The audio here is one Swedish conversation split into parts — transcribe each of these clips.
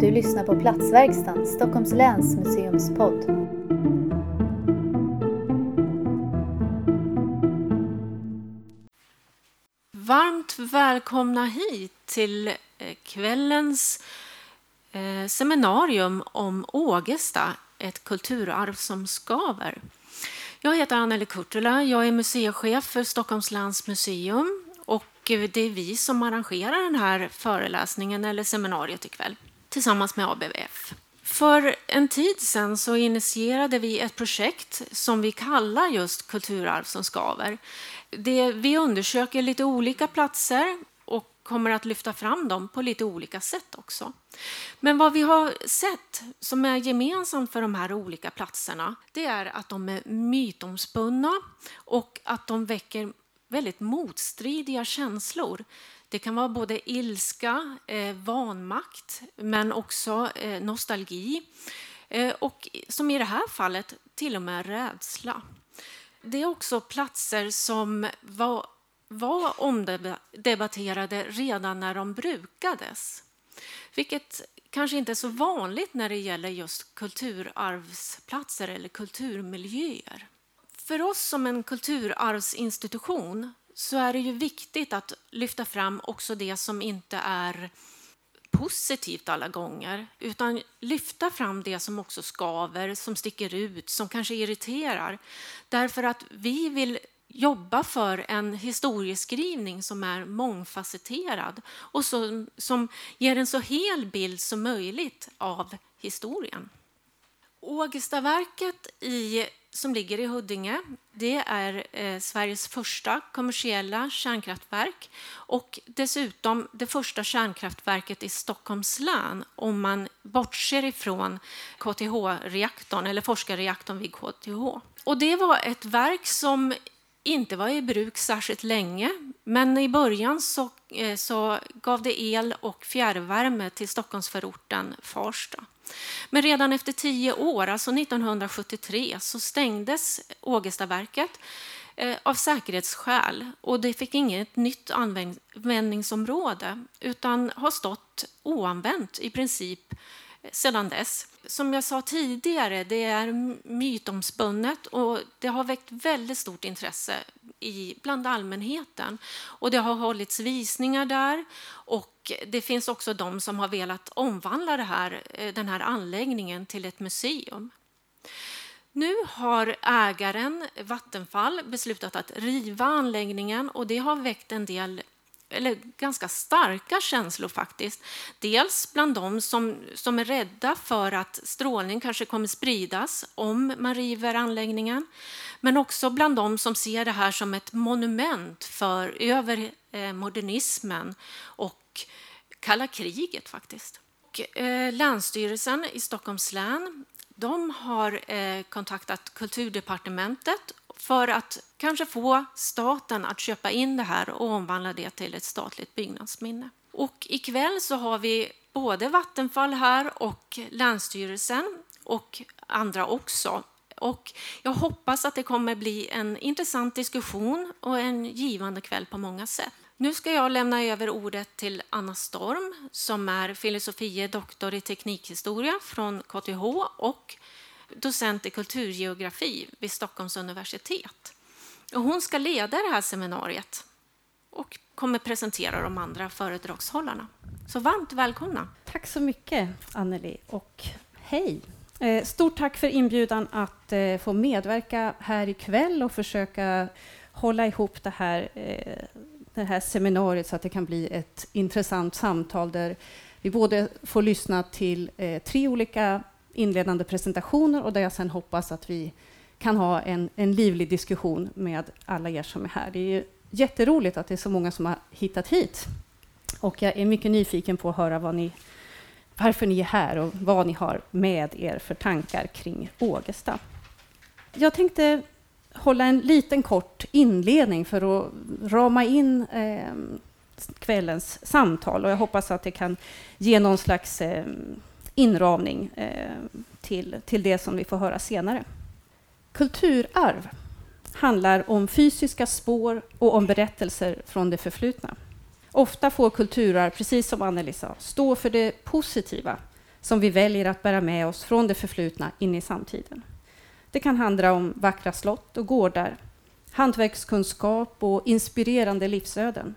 Du lyssnar på Platsverkstan, Stockholms läns museumspodd. Varmt välkomna hit till eh, kvällens eh, seminarium om Ågesta, ett kulturarv som skaver. Jag heter Anneli Kurtula, jag är museichef för Stockholms läns museum och eh, det är vi som arrangerar den här föreläsningen eller seminariet ikväll tillsammans med ABF. För en tid sedan så initierade vi ett projekt som vi kallar just Kulturarv som skaver. Det, vi undersöker lite olika platser och kommer att lyfta fram dem på lite olika sätt också. Men vad vi har sett som är gemensamt för de här olika platserna det är att de är mytomspunna och att de väcker väldigt motstridiga känslor. Det kan vara både ilska, eh, vanmakt, men också eh, nostalgi. Eh, och som i det här fallet, till och med rädsla. Det är också platser som var, var omdebatterade redan när de brukades. Vilket kanske inte är så vanligt när det gäller just kulturarvsplatser eller kulturmiljöer. För oss som en kulturarvsinstitution så är det ju viktigt att lyfta fram också det som inte är positivt alla gånger, utan lyfta fram det som också skaver, som sticker ut, som kanske irriterar. Därför att vi vill jobba för en historieskrivning som är mångfacetterad och som, som ger en så hel bild som möjligt av historien. Ågestaverket i som ligger i Huddinge. Det är eh, Sveriges första kommersiella kärnkraftverk och dessutom det första kärnkraftverket i Stockholms län om man bortser ifrån KTH-reaktorn eller forskarreaktorn vid KTH. Och det var ett verk som inte var i bruk särskilt länge, men i början så, eh, så gav det el och fjärrvärme till Stockholmsförorten Farsta. Men redan efter tio år, alltså 1973, så stängdes Ågestaverket eh, av säkerhetsskäl och det fick inget nytt användningsområde utan har stått oanvänt i princip sedan dess. Som jag sa tidigare, det är mytomspunnet och det har väckt väldigt stort intresse i, bland allmänheten. Och det har hållits visningar där och det finns också de som har velat omvandla det här, eh, den här anläggningen till ett museum. Nu har ägaren Vattenfall beslutat att riva anläggningen och det har väckt en del eller ganska starka känslor faktiskt. Dels bland de som, som är rädda för att strålning kanske kommer spridas om man river anläggningen. Men också bland de som ser det här som ett monument för över eh, modernismen och kalla kriget faktiskt. Och, eh, Länsstyrelsen i Stockholms län de har eh, kontaktat Kulturdepartementet för att kanske få staten att köpa in det här och omvandla det till ett statligt byggnadsminne. Och ikväll så har vi både Vattenfall här och Länsstyrelsen och andra också. Och jag hoppas att det kommer bli en intressant diskussion och en givande kväll på många sätt. Nu ska jag lämna över ordet till Anna Storm som är filosofie doktor i teknikhistoria från KTH och docent i kulturgeografi vid Stockholms universitet. Och hon ska leda det här seminariet och kommer presentera de andra föredragshållarna. Så varmt välkomna. Tack så mycket, Anneli, och hej. Eh, stort tack för inbjudan att eh, få medverka här ikväll och försöka hålla ihop det här, eh, det här seminariet så att det kan bli ett intressant samtal där vi både får lyssna till eh, tre olika inledande presentationer och där jag sen hoppas att vi kan ha en, en livlig diskussion med alla er som är här. Det är jätteroligt att det är så många som har hittat hit. Och jag är mycket nyfiken på att höra vad ni, varför ni är här och vad ni har med er för tankar kring Ågesta. Jag tänkte hålla en liten kort inledning för att rama in eh, kvällens samtal och jag hoppas att det kan ge någon slags eh, inramning eh, till, till det som vi får höra senare. Kulturarv handlar om fysiska spår och om berättelser från det förflutna. Ofta får kulturarv, precis som Anneli sa, stå för det positiva som vi väljer att bära med oss från det förflutna in i samtiden. Det kan handla om vackra slott och gårdar, hantverkskunskap och inspirerande livsöden.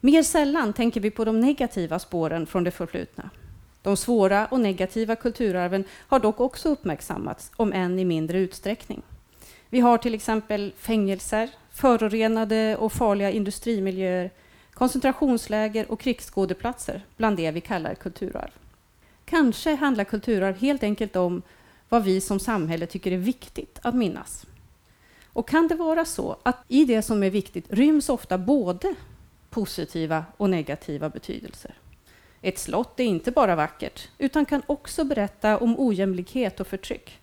Mer sällan tänker vi på de negativa spåren från det förflutna. De svåra och negativa kulturarven har dock också uppmärksammats, om än i mindre utsträckning. Vi har till exempel fängelser, förorenade och farliga industrimiljöer, koncentrationsläger och krigsskådeplatser bland det vi kallar kulturarv. Kanske handlar kulturarv helt enkelt om vad vi som samhälle tycker är viktigt att minnas. Och kan det vara så att i det som är viktigt ryms ofta både positiva och negativa betydelser? Ett slott är inte bara vackert, utan kan också berätta om ojämlikhet och förtryck.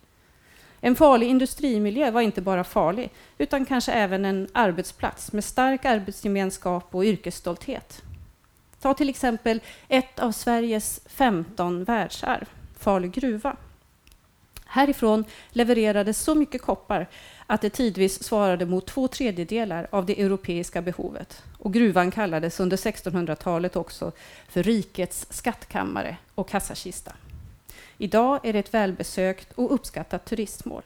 En farlig industrimiljö var inte bara farlig, utan kanske även en arbetsplats med stark arbetsgemenskap och yrkesstolthet. Ta till exempel ett av Sveriges 15 världsarv, Falu gruva. Härifrån levererades så mycket koppar att det tidvis svarade mot två tredjedelar av det europeiska behovet. Och gruvan kallades under 1600-talet också för rikets skattkammare och kassakista. Idag är det ett välbesökt och uppskattat turistmål.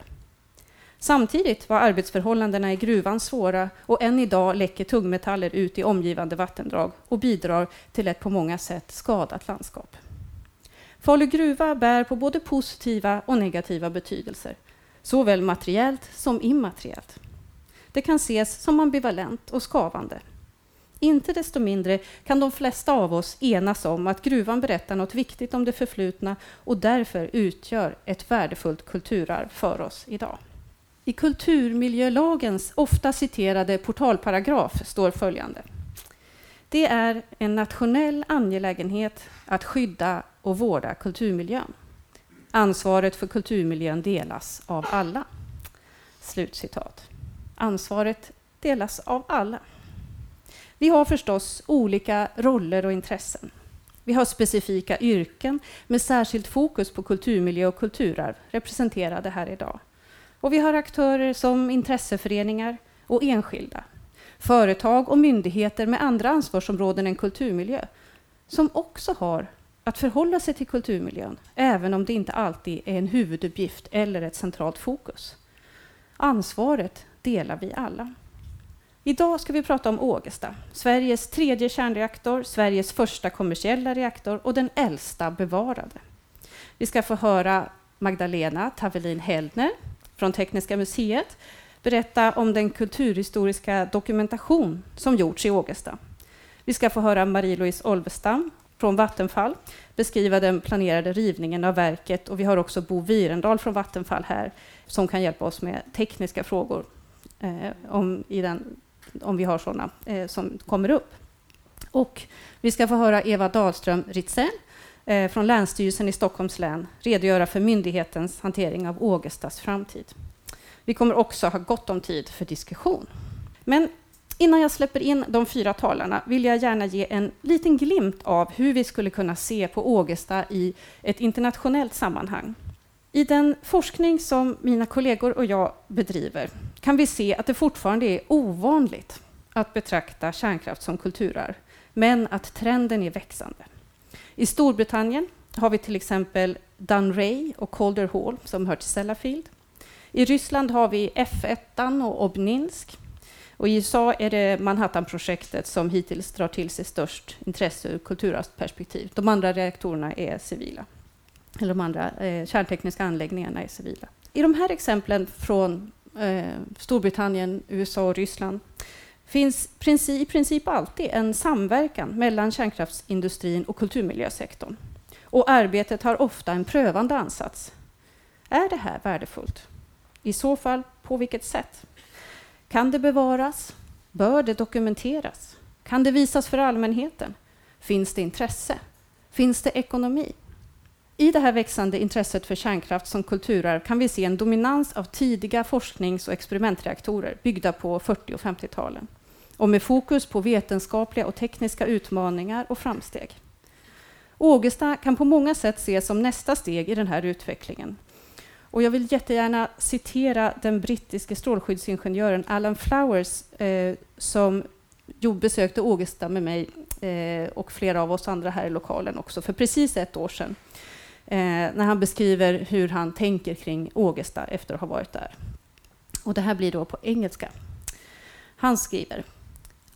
Samtidigt var arbetsförhållandena i gruvan svåra och än idag läcker tungmetaller ut i omgivande vattendrag och bidrar till ett på många sätt skadat landskap. Falu gruva bär på både positiva och negativa betydelser, såväl materiellt som immateriellt. Det kan ses som ambivalent och skavande. Inte desto mindre kan de flesta av oss enas om att gruvan berättar något viktigt om det förflutna och därför utgör ett värdefullt kulturarv för oss idag. I kulturmiljölagens ofta citerade portalparagraf står följande. Det är en nationell angelägenhet att skydda och vårda kulturmiljön. Ansvaret för kulturmiljön delas av alla. Slutcitat. Ansvaret delas av alla. Vi har förstås olika roller och intressen. Vi har specifika yrken med särskilt fokus på kulturmiljö och kulturarv representerade här idag. Och vi har aktörer som intresseföreningar och enskilda, företag och myndigheter med andra ansvarsområden än kulturmiljö, som också har att förhålla sig till kulturmiljön, även om det inte alltid är en huvuduppgift eller ett centralt fokus. Ansvaret delar vi alla. Idag ska vi prata om Ågesta, Sveriges tredje kärnreaktor, Sveriges första kommersiella reaktor och den äldsta bevarade. Vi ska få höra Magdalena Tavelin Heldner från Tekniska museet berätta om den kulturhistoriska dokumentation som gjorts i Ågesta. Vi ska få höra Marie-Louise Olvestam från Vattenfall beskriva den planerade rivningen av verket och vi har också Bo Virendal från Vattenfall här som kan hjälpa oss med tekniska frågor eh, om, i den, om vi har sådana eh, som kommer upp. Och vi ska få höra Eva Dahlström Ritzell eh, från Länsstyrelsen i Stockholms län redogöra för myndighetens hantering av Ågestas framtid. Vi kommer också ha gott om tid för diskussion. Men innan jag släpper in de fyra talarna vill jag gärna ge en liten glimt av hur vi skulle kunna se på Ågesta i ett internationellt sammanhang. I den forskning som mina kollegor och jag bedriver kan vi se att det fortfarande är ovanligt att betrakta kärnkraft som kulturarv, men att trenden är växande. I Storbritannien har vi till exempel Dunray och Calder Hall som hör till Sellafield. I Ryssland har vi F1 och Obninsk. Och I USA är det Manhattanprojektet som hittills drar till sig störst intresse ur kulturarvsperspektiv. De andra reaktorerna är civila. Eller de andra eh, kärntekniska anläggningarna är civila. I de här exemplen från eh, Storbritannien, USA och Ryssland finns i princip alltid en samverkan mellan kärnkraftsindustrin och kulturmiljösektorn. Och arbetet har ofta en prövande ansats. Är det här värdefullt? I så fall, på vilket sätt? Kan det bevaras? Bör det dokumenteras? Kan det visas för allmänheten? Finns det intresse? Finns det ekonomi? I det här växande intresset för kärnkraft som kulturarv kan vi se en dominans av tidiga forsknings och experimentreaktorer byggda på 40 och 50-talen och med fokus på vetenskapliga och tekniska utmaningar och framsteg. Ågesta kan på många sätt ses som nästa steg i den här utvecklingen. Och jag vill jättegärna citera den brittiske strålskyddsingenjören Alan Flowers eh, som besökte Ågesta med mig eh, och flera av oss andra här i lokalen också för precis ett år sedan. eh, när han beskriver hur han tänker kring Ågesta efter att ha varit där. Och det här blir då på engelska. Han skriver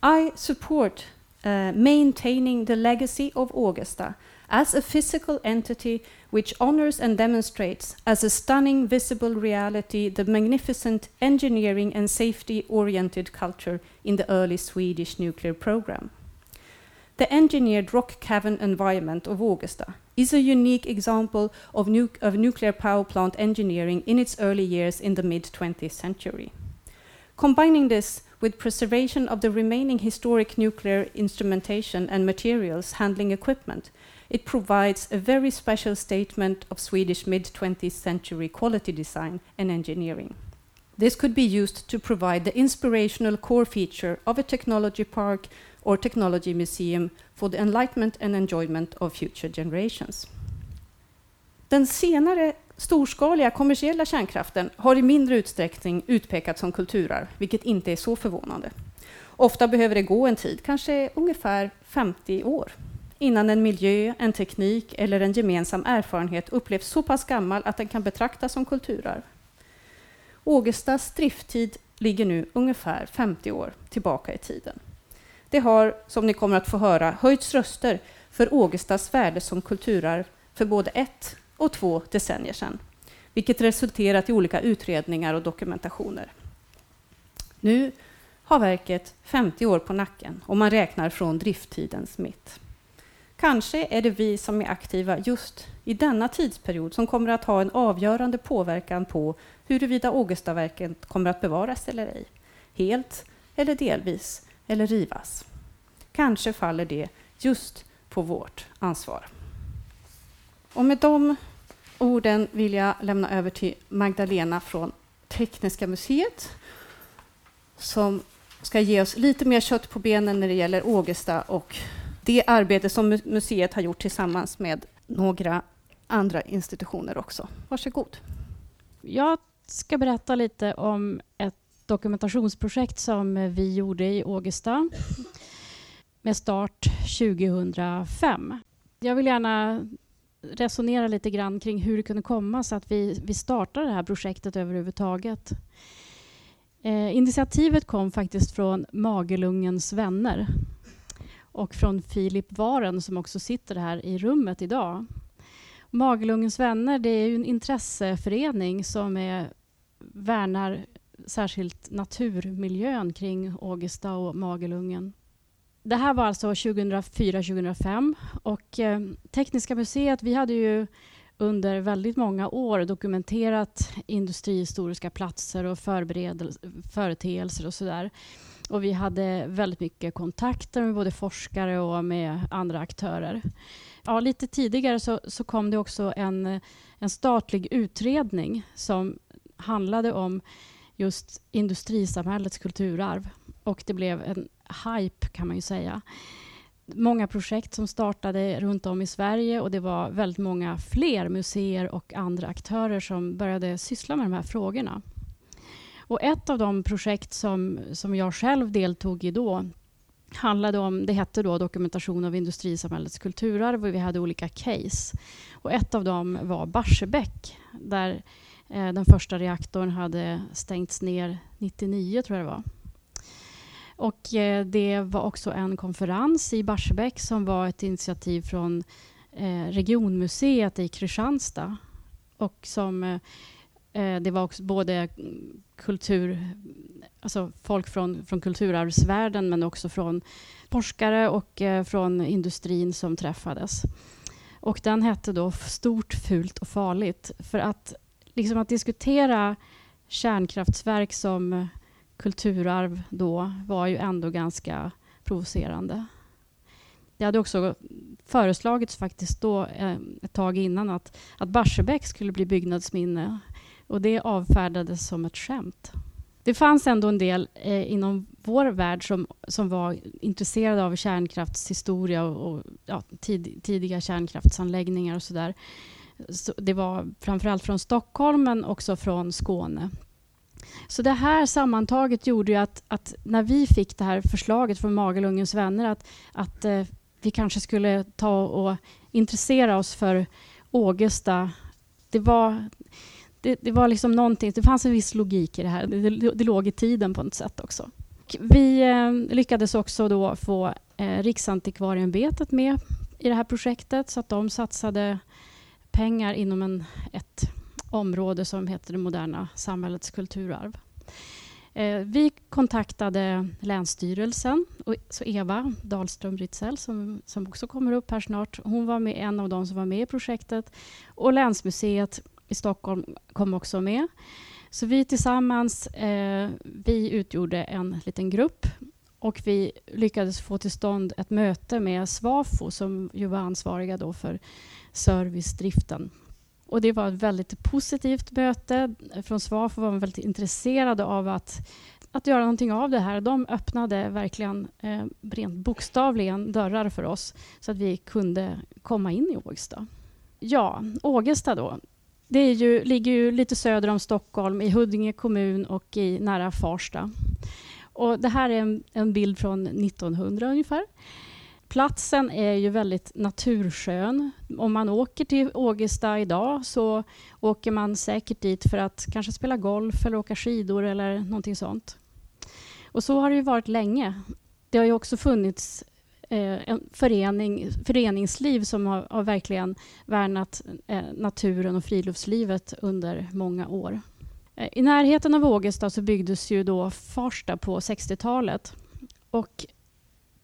I support uh, maintaining the legacy of Augusta as a physical entity which honors and demonstrates as a stunning visible reality the magnificent engineering and safety oriented culture in the early Swedish nuclear program. The engineered rock cavern environment of Augusta is a unique example of, nu of nuclear power plant engineering in its early years in the mid 20th century. Combining this with preservation of the remaining historic nuclear instrumentation and materials handling equipment, it provides a very special statement of Swedish mid 20th century quality design and engineering. This could be used to provide the inspirational core feature of a technology park or technology museum for the enlightenment and enjoyment of future generations. Den senare storskaliga kommersiella kärnkraften har i mindre utsträckning utpekats som kulturarv, vilket inte är så förvånande. Ofta behöver det gå en tid, kanske ungefär 50 år, innan en miljö, en teknik eller en gemensam erfarenhet upplevs så pass gammal att den kan betraktas som kulturarv. Ågestas drifttid ligger nu ungefär 50 år tillbaka i tiden. Det har, som ni kommer att få höra, höjts röster för Ågestas värde som kulturarv för både ett och två decennier sedan, vilket resulterat i olika utredningar och dokumentationer. Nu har verket 50 år på nacken om man räknar från drifttidens mitt. Kanske är det vi som är aktiva just i denna tidsperiod som kommer att ha en avgörande påverkan på huruvida Ågestaverket kommer att bevaras eller ej. Helt eller delvis, eller rivas. Kanske faller det just på vårt ansvar. Och med de orden vill jag lämna över till Magdalena från Tekniska museet som ska ge oss lite mer kött på benen när det gäller Ågesta och det arbete som museet har gjort tillsammans med några andra institutioner också. Varsågod. Jag ska berätta lite om ett dokumentationsprojekt som vi gjorde i Ågesta med start 2005. Jag vill gärna resonera lite grann kring hur det kunde komma sig att vi, vi startade det här projektet överhuvudtaget. Eh, initiativet kom faktiskt från Magelungens vänner och från Filip Waren som också sitter här i rummet idag. Magelungens vänner det är en intresseförening som är, värnar särskilt naturmiljön kring Ågesta och Magelungen. Det här var alltså 2004-2005 och eh, Tekniska museet, vi hade ju under väldigt många år dokumenterat industrihistoriska platser och företeelser och sådär. Och vi hade väldigt mycket kontakter med både forskare och med andra aktörer. Ja, lite tidigare så, så kom det också en, en statlig utredning som handlade om just industrisamhällets kulturarv. Och det blev en hype kan man ju säga. Många projekt som startade runt om i Sverige och det var väldigt många fler museer och andra aktörer som började syssla med de här frågorna. Och ett av de projekt som, som jag själv deltog i då handlade om, det hette då dokumentation av industrisamhällets kulturarv och vi hade olika case. Och ett av dem var Barsebäck där eh, den första reaktorn hade stängts ner 99 tror jag det var. Och eh, det var också en konferens i Barsebäck som var ett initiativ från eh, regionmuseet i Kristianstad och som eh, Eh, det var också både kultur, alltså folk från, från kulturarvsvärlden men också från forskare och eh, från industrin som träffades. Och den hette då Stort, fult och farligt. För att, liksom att diskutera kärnkraftverk som kulturarv då var ju ändå ganska provocerande. Det hade också föreslagits faktiskt då eh, ett tag innan att, att Barsebäck skulle bli byggnadsminne och det avfärdades som ett skämt. Det fanns ändå en del eh, inom vår värld som, som var intresserade av kärnkraftshistoria och, och ja, tid, tidiga kärnkraftsanläggningar och sådär. Så det var framförallt från Stockholm, men också från Skåne. Så det här sammantaget gjorde ju att, att när vi fick det här förslaget från Magalungens vänner att, att eh, vi kanske skulle ta och intressera oss för Ågesta, det var, det, det, var liksom någonting, det fanns en viss logik i det här. Det, det, det låg i tiden på något sätt också. Vi eh, lyckades också då få eh, Riksantikvarieämbetet med i det här projektet så att de satsade pengar inom en, ett område som heter det moderna samhällets kulturarv. Eh, vi kontaktade Länsstyrelsen, och, så Eva Dahlström Ritzell som, som också kommer upp här snart, hon var med, en av de som var med i projektet. Och Länsmuseet i Stockholm kom också med. Så vi tillsammans eh, vi utgjorde en liten grupp och vi lyckades få till stånd ett möte med Svafo som ju var ansvariga då för servicedriften. Och det var ett väldigt positivt möte. Från Svafo var man väldigt intresserade av att, att göra någonting av det här. De öppnade verkligen eh, rent bokstavligen dörrar för oss så att vi kunde komma in i Ågesta. Ja, Ågesta då. Det är ju, ligger ju lite söder om Stockholm, i Huddinge kommun och i nära Farsta. Och det här är en, en bild från 1900 ungefär. Platsen är ju väldigt naturskön. Om man åker till Ågesta idag så åker man säkert dit för att kanske spela golf eller åka skidor eller någonting sånt. Och så har det ju varit länge. Det har ju också funnits Eh, en förening, föreningsliv som har, har verkligen värnat eh, naturen och friluftslivet under många år. Eh, I närheten av Ågesta så byggdes ju då Farsta på 60-talet. Och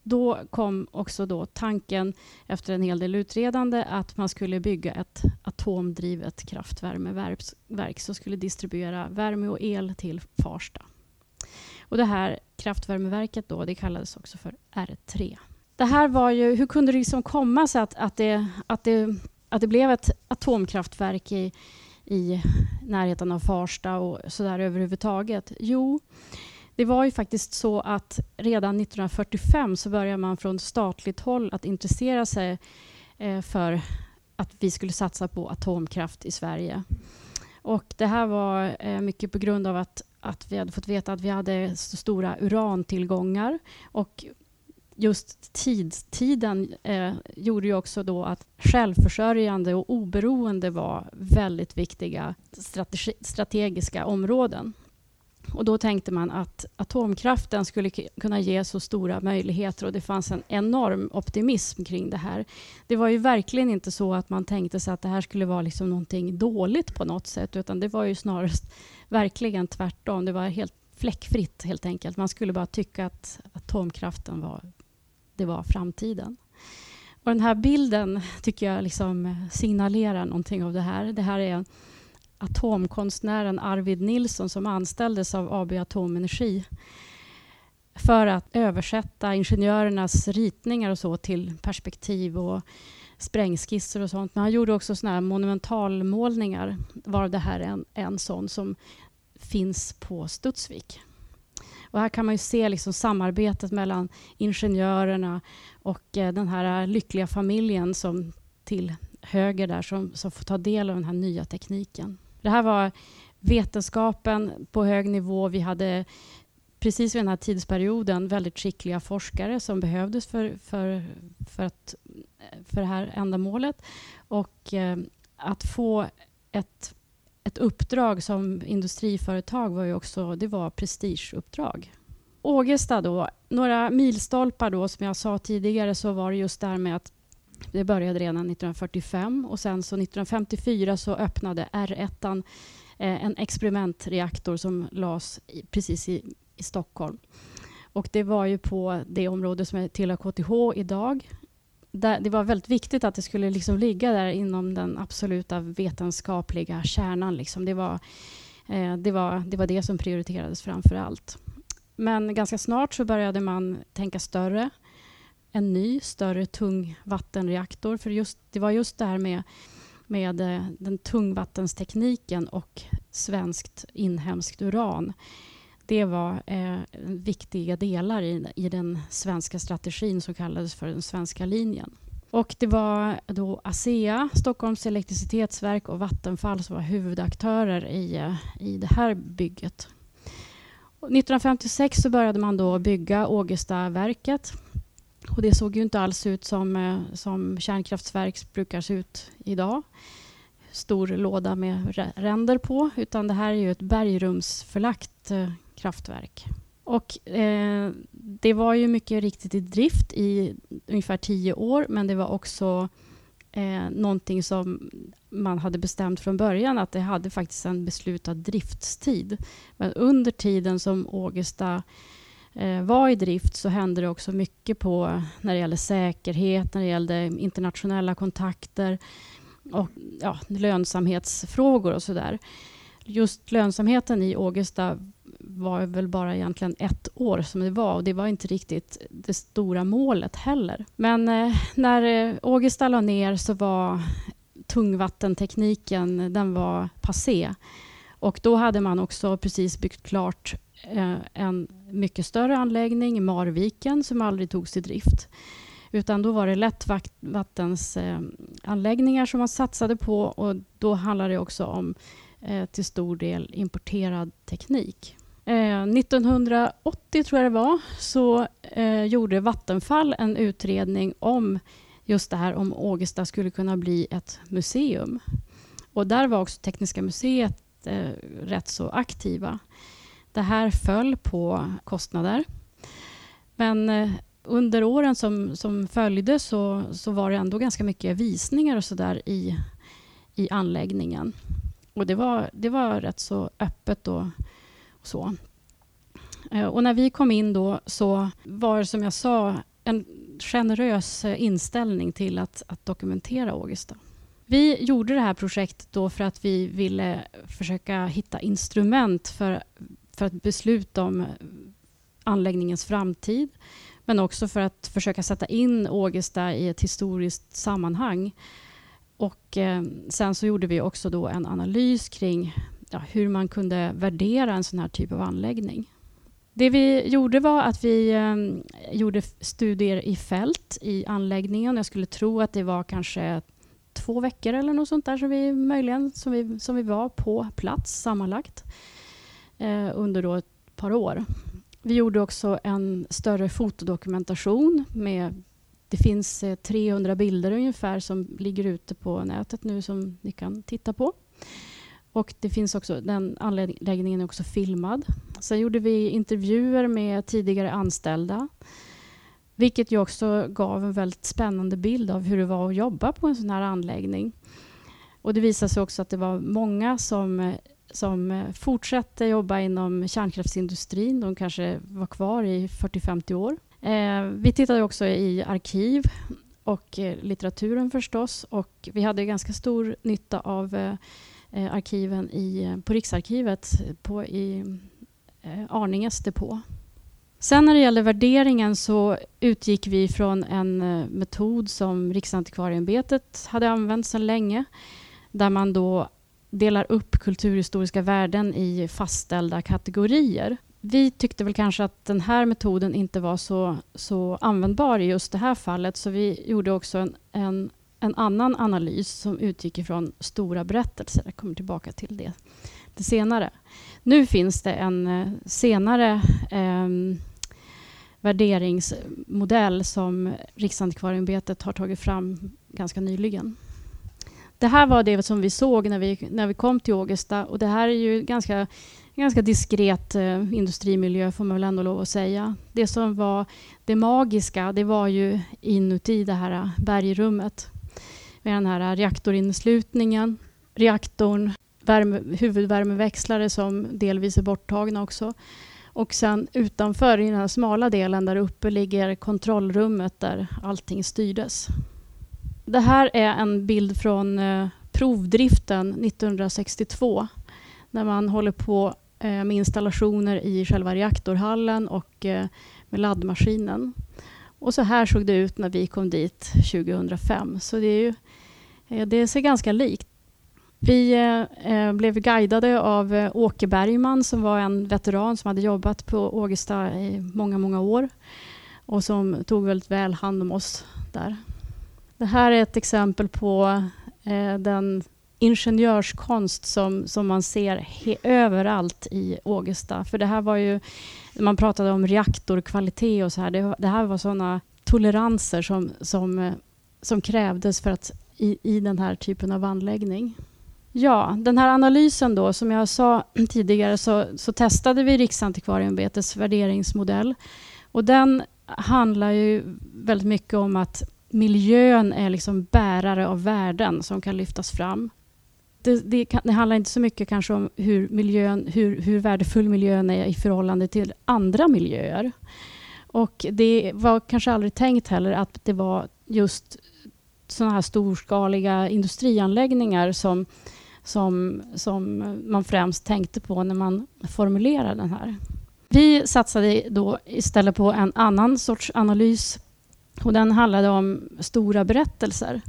då kom också då tanken, efter en hel del utredande, att man skulle bygga ett atomdrivet kraftvärmeverk som skulle distribuera värme och el till Farsta. Och det här kraftvärmeverket då, det kallades också för R3. Det här var ju, hur kunde det liksom komma sig att, att, det, att, det, att det blev ett atomkraftverk i, i närheten av Farsta och sådär överhuvudtaget? Jo, det var ju faktiskt så att redan 1945 så började man från statligt håll att intressera sig eh, för att vi skulle satsa på atomkraft i Sverige. Och det här var eh, mycket på grund av att, att vi hade fått veta att vi hade så stora urantillgångar. Och just tidstiden eh, gjorde ju också då att självförsörjande och oberoende var väldigt viktiga strategi, strategiska områden. Och då tänkte man att atomkraften skulle kunna ge så stora möjligheter och det fanns en enorm optimism kring det här. Det var ju verkligen inte så att man tänkte sig att det här skulle vara liksom någonting dåligt på något sätt utan det var ju snarast verkligen tvärtom. Det var helt fläckfritt helt enkelt. Man skulle bara tycka att atomkraften var, det var framtiden. Och den här bilden tycker jag liksom signalerar någonting av det här. Det här är atomkonstnären Arvid Nilsson som anställdes av AB Atomenergi för att översätta ingenjörernas ritningar och så till perspektiv och sprängskisser och sånt. Men han gjorde också såna här monumentalmålningar, varav det här är en, en sån som finns på Studsvik. Och här kan man ju se liksom samarbetet mellan ingenjörerna och eh, den här eh, lyckliga familjen som till höger där som, som får ta del av den här nya tekniken. Det här var vetenskapen på hög nivå. Vi hade precis vid den här tidsperioden väldigt skickliga forskare som behövdes för, för, för, att, eh, för det här ändamålet. Och eh, att få ett, ett uppdrag som industriföretag var ju också det var prestigeuppdrag. Ågesta då, några milstolpar då som jag sa tidigare så var det just det här med att det började redan 1945 och sen så 1954 så öppnade R1 eh, en experimentreaktor som lades precis i, i Stockholm. Och det var ju på det område som är tillhör KTH idag. Där, det var väldigt viktigt att det skulle liksom ligga där inom den absoluta vetenskapliga kärnan. Liksom. Det, var, eh, det, var, det var det som prioriterades framför allt. Men ganska snart så började man tänka större en ny större tungvattenreaktor. För just, det var just det här med, med eh, den tungvattenstekniken och svenskt inhemskt uran. Det var eh, viktiga delar i, i den svenska strategin som kallades för den svenska linjen. Och det var då ASEA, Stockholms elektricitetsverk och Vattenfall som var huvudaktörer i, eh, i det här bygget. 1956 så började man då bygga Ågestaverket och det såg ju inte alls ut som, eh, som kärnkraftverk brukar se ut idag. stor låda med ränder på, utan det här är ju ett bergrumsförlagt eh, kraftverk. Och, eh, det var ju mycket riktigt i drift i ungefär tio år, men det var också eh, någonting som man hade bestämt från början att det hade faktiskt en beslutad driftstid. Men under tiden som Ågesta eh, var i drift så hände det också mycket på när det gällde säkerhet, när det gällde internationella kontakter och ja, lönsamhetsfrågor och sådär. Just lönsamheten i Ågesta var väl bara egentligen ett år som det var och det var inte riktigt det stora målet heller. Men eh, när eh, Ågesta la ner så var tungvattentekniken den var passé. Och då hade man också precis byggt klart eh, en mycket större anläggning, Marviken, som aldrig togs i drift. Utan då var det lättvattensanläggningar eh, som man satsade på och då handlade det också om eh, till stor del importerad teknik. Eh, 1980 tror jag det var, så eh, gjorde Vattenfall en utredning om just det här om Ågesta skulle kunna bli ett museum. Och där var också Tekniska museet eh, rätt så aktiva. Det här föll på kostnader. Men eh, under åren som, som följde så, så var det ändå ganska mycket visningar och så där i, i anläggningen. Och det var, det var rätt så öppet då så. Eh, och när vi kom in då så var det som jag sa en generös eh, inställning till att, att dokumentera Ågesta. Vi gjorde det här projektet då för att vi ville försöka hitta instrument för, för att besluta om eh, anläggningens framtid men också för att försöka sätta in Ågesta i ett historiskt sammanhang. Och eh, Sen så gjorde vi också då en analys kring ja, hur man kunde värdera en sån här typ av anläggning. Det vi gjorde var att vi eh, gjorde studier i fält i anläggningen. Jag skulle tro att det var kanske två veckor eller något sånt där som vi möjligen som vi, som vi var på plats sammanlagt eh, under då ett par år. Vi gjorde också en större fotodokumentation med det finns eh, 300 bilder ungefär som ligger ute på nätet nu som ni kan titta på. Och det finns också, den anläggningen är också filmad. Sen gjorde vi intervjuer med tidigare anställda. Vilket ju också gav en väldigt spännande bild av hur det var att jobba på en sån här anläggning. Och det visade sig också att det var många som, som fortsatte jobba inom kärnkraftsindustrin. De kanske var kvar i 40-50 år. Eh, vi tittade också i arkiv och eh, litteraturen förstås. Och vi hade ganska stor nytta av eh, eh, arkiven i, på Riksarkivet på, i eh, Arninges depå. Sen när det gäller värderingen så utgick vi från en eh, metod som Riksantikvarieämbetet hade använt sedan länge. Där man då delar upp kulturhistoriska värden i fastställda kategorier. Vi tyckte väl kanske att den här metoden inte var så, så användbar i just det här fallet så vi gjorde också en, en en annan analys som utgick ifrån stora berättelser. Jag kommer tillbaka till det, det senare. Nu finns det en eh, senare eh, värderingsmodell som Riksantikvarieämbetet har tagit fram ganska nyligen. Det här var det som vi såg när vi, när vi kom till Ågesta och det här är ju ganska ganska diskret eh, industrimiljö får man väl ändå lov att säga. Det som var det magiska, det var ju inuti det här bergrummet med den här eh, reaktorinneslutningen, reaktorn, värme, huvudvärmeväxlare som delvis är borttagna också. Och sen utanför, i den här smala delen där uppe, ligger kontrollrummet där allting styrdes. Det här är en bild från eh, provdriften 1962 när man håller på eh, med installationer i själva reaktorhallen och eh, med laddmaskinen. Och så här såg det ut när vi kom dit 2005. Så det, är ju, Eh, det ser ganska likt. Vi eh, eh, blev guidade av Åke Bergman som var en veteran som hade jobbat på Ågesta i många, många år och som tog väldigt väl hand om oss där. Det här är ett exempel på den ingenjörskonst som, som man ser överallt i Ågesta. För det här var ju man pratade om reaktorkvalitet och så här. Det, det här var sådana toleranser som, som, som krävdes för att i, i den här typen av anläggning. Ja, den här analysen då, som jag sa tidigare, så, så testade vi Riksantikvarieämbetets värderingsmodell. Och den handlar ju väldigt mycket om att miljön är liksom bärare av värden som kan lyftas fram. Det, det, kan, det, handlar inte så mycket kanske om hur, miljön, hur, hur värdefull miljön är i förhållande till andra miljöer. Och det var kanske aldrig tänkt heller att det var just sådana här storskaliga industrianläggningar som, som, som man främst tänkte på när man formulerade den här. Vi satsade då istället på en annan sorts analys och den handlade om stora berättelser.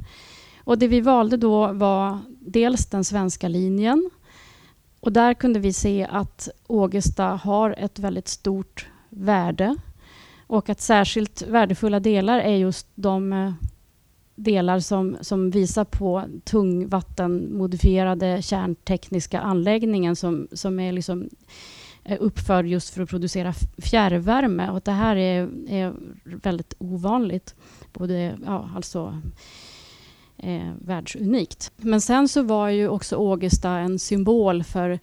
Och det vi valde då var dels den svenska linjen och där kunde vi se att Ågesta har ett väldigt stort värde och att särskilt värdefulla delar är just de eh, delar som, som visar på tungvattenmodifierade kärntekniska anläggningen som, som är liksom eh, uppförd just för att producera fjärrvärme. Och det här är, är väldigt ovanligt. Både, ja, alltså, eh, världsunikt. Men sen så var ju också Ågesta en symbol för,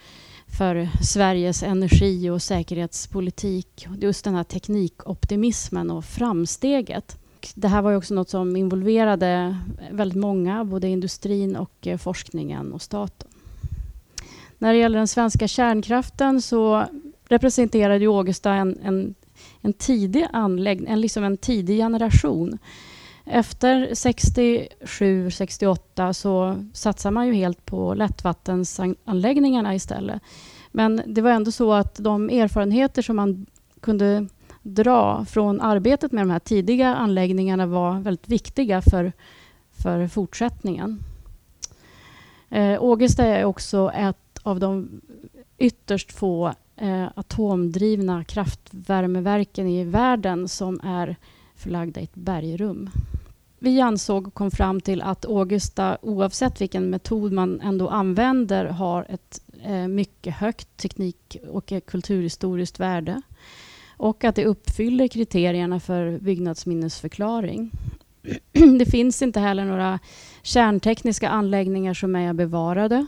för Sveriges energi och säkerhetspolitik. Just den här teknikoptimismen och framsteget. Det här var ju också något som involverade väldigt många, både industrin och eh, forskningen och staten. När det gäller den svenska kärnkraften så representerade Ågesta en, en, en tidig anläggning, en, liksom en tidig generation. Efter 67-68 så satsar man ju helt på lättvattensanläggningarna istället. Men det var ändå så att de erfarenheter som man kunde dra från arbetet med de här tidiga anläggningarna var väldigt viktiga för, för fortsättningen. Eh, Ågesta är också ett av de ytterst få eh, atomdrivna kraftvärmeverken i världen som är förlagda i ett bergrum. Vi ansåg och kom fram till att Ågesta, oavsett vilken metod man ändå använder, har ett eh, mycket högt teknik och kulturhistoriskt värde och att det uppfyller kriterierna för byggnadsminnesförklaring. det finns inte heller några kärntekniska anläggningar som är bevarade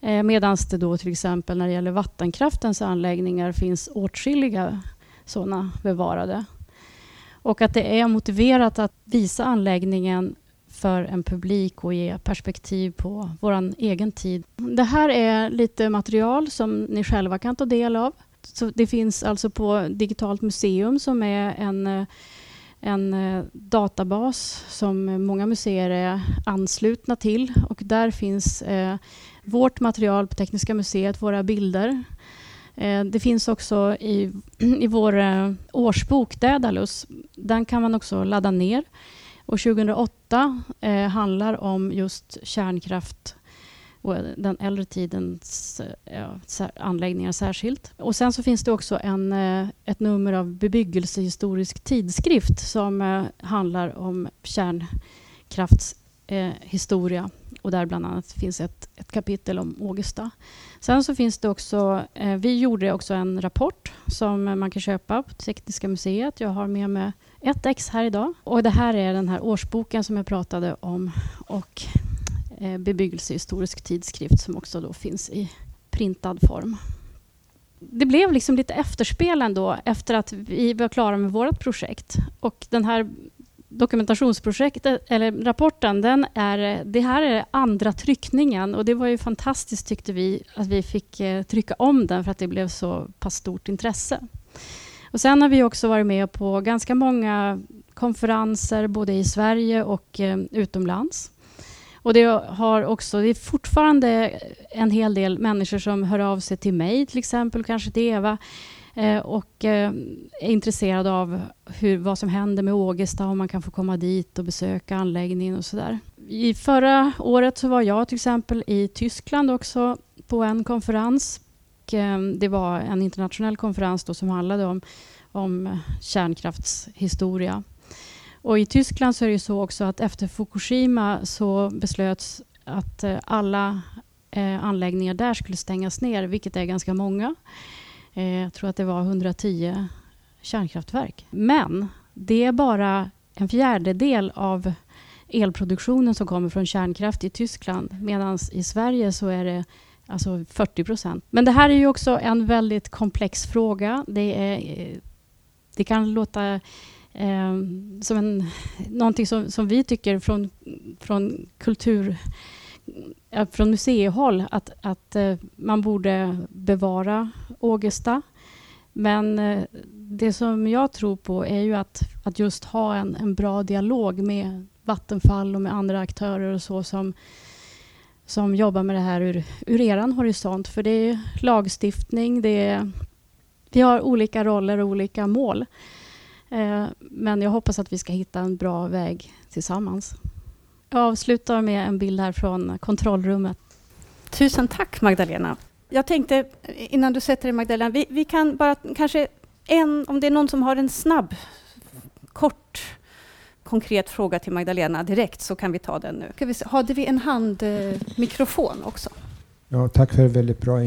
Eh, Medan det då till exempel när det gäller vattenkraftens anläggningar finns åtskilliga sådana bevarade. Och att det är motiverat att visa anläggningen för en publik och ge perspektiv på vår egen tid. Det här är lite material som ni själva kan ta del av. Så det finns alltså på Digitalt museum som är en, en databas som många museer är anslutna till. Och där finns eh, vårt material på Tekniska museet, våra bilder. Eh, det finns också i, i vår eh, årsbok Dädalus. Den kan man också ladda ner. Och 2008 eh, handlar om just kärnkraft och den äldre tidens eh, ja, anläggningar särskilt. Och sen så finns det också en, eh, ett nummer av bebyggelsehistorisk tidskrift som eh, handlar om kärnkraftshistoria och där bland annat finns ett, ett kapitel om Ågesta. Sen så finns det också, vi gjorde också en rapport som man kan köpa på Tekniska museet. Jag har med mig ett ex här idag. Och det här är den här årsboken som jag pratade om och Eh, bebyggelsehistorisk tidskrift som också då finns i printad form. Det blev liksom lite efterspel ändå efter att vi var klara med vårt projekt. Och den här dokumentationsprojektet, eller rapporten, den är, det här är andra tryckningen och det var ju fantastiskt tyckte vi att vi fick eh, trycka om den för att det blev så pass stort intresse. Och sen har vi också varit med på ganska många konferenser både i Sverige och eh, utomlands. Och det, har också, det är fortfarande en hel del människor som hör av sig till mig, till exempel, kanske till Eva, eh, och eh, är intresserad av hur, vad som händer med Ågesta, om man kan få komma dit och besöka anläggningen och sådär. I förra året så var jag till exempel i Tyskland också på en konferens. Eh, det var en internationell konferens då som handlade om, om kärnkraftshistoria. Och I Tyskland så är det så också att efter Fukushima så beslöts att eh, alla eh, anläggningar där skulle stängas ner, vilket är ganska många. Eh, jag tror att det var 110 kärnkraftverk. Men det är bara en fjärdedel av elproduktionen som kommer från kärnkraft i Tyskland medan i Sverige så är det alltså 40 procent. Men det här är ju också en väldigt komplex fråga. Det, är, eh, det kan låta eh, som en, någonting som, som vi tycker från, från kultur från museihåll att, att eh, man borde bevara Ågesta. Men eh, det som jag tror på är ju att, att just ha en, en bra dialog med Vattenfall och med andra aktörer och så som, som jobbar med det här ur, ur er horisont. För det är lagstiftning, det är, vi har olika roller och olika mål. Eh, men jag hoppas att vi ska hitta en bra väg tillsammans. Jag avslutar med en bild här från kontrollrummet. Tusen tack Magdalena. Jag tänkte innan du sätter dig Magdalena, vi, vi kan bara kanske en, om det är någon som har en snabb, kort, konkret fråga till Magdalena direkt så kan vi ta den nu. Ska vi se, hade vi en handmikrofon också? Ja, tack för en väldigt bra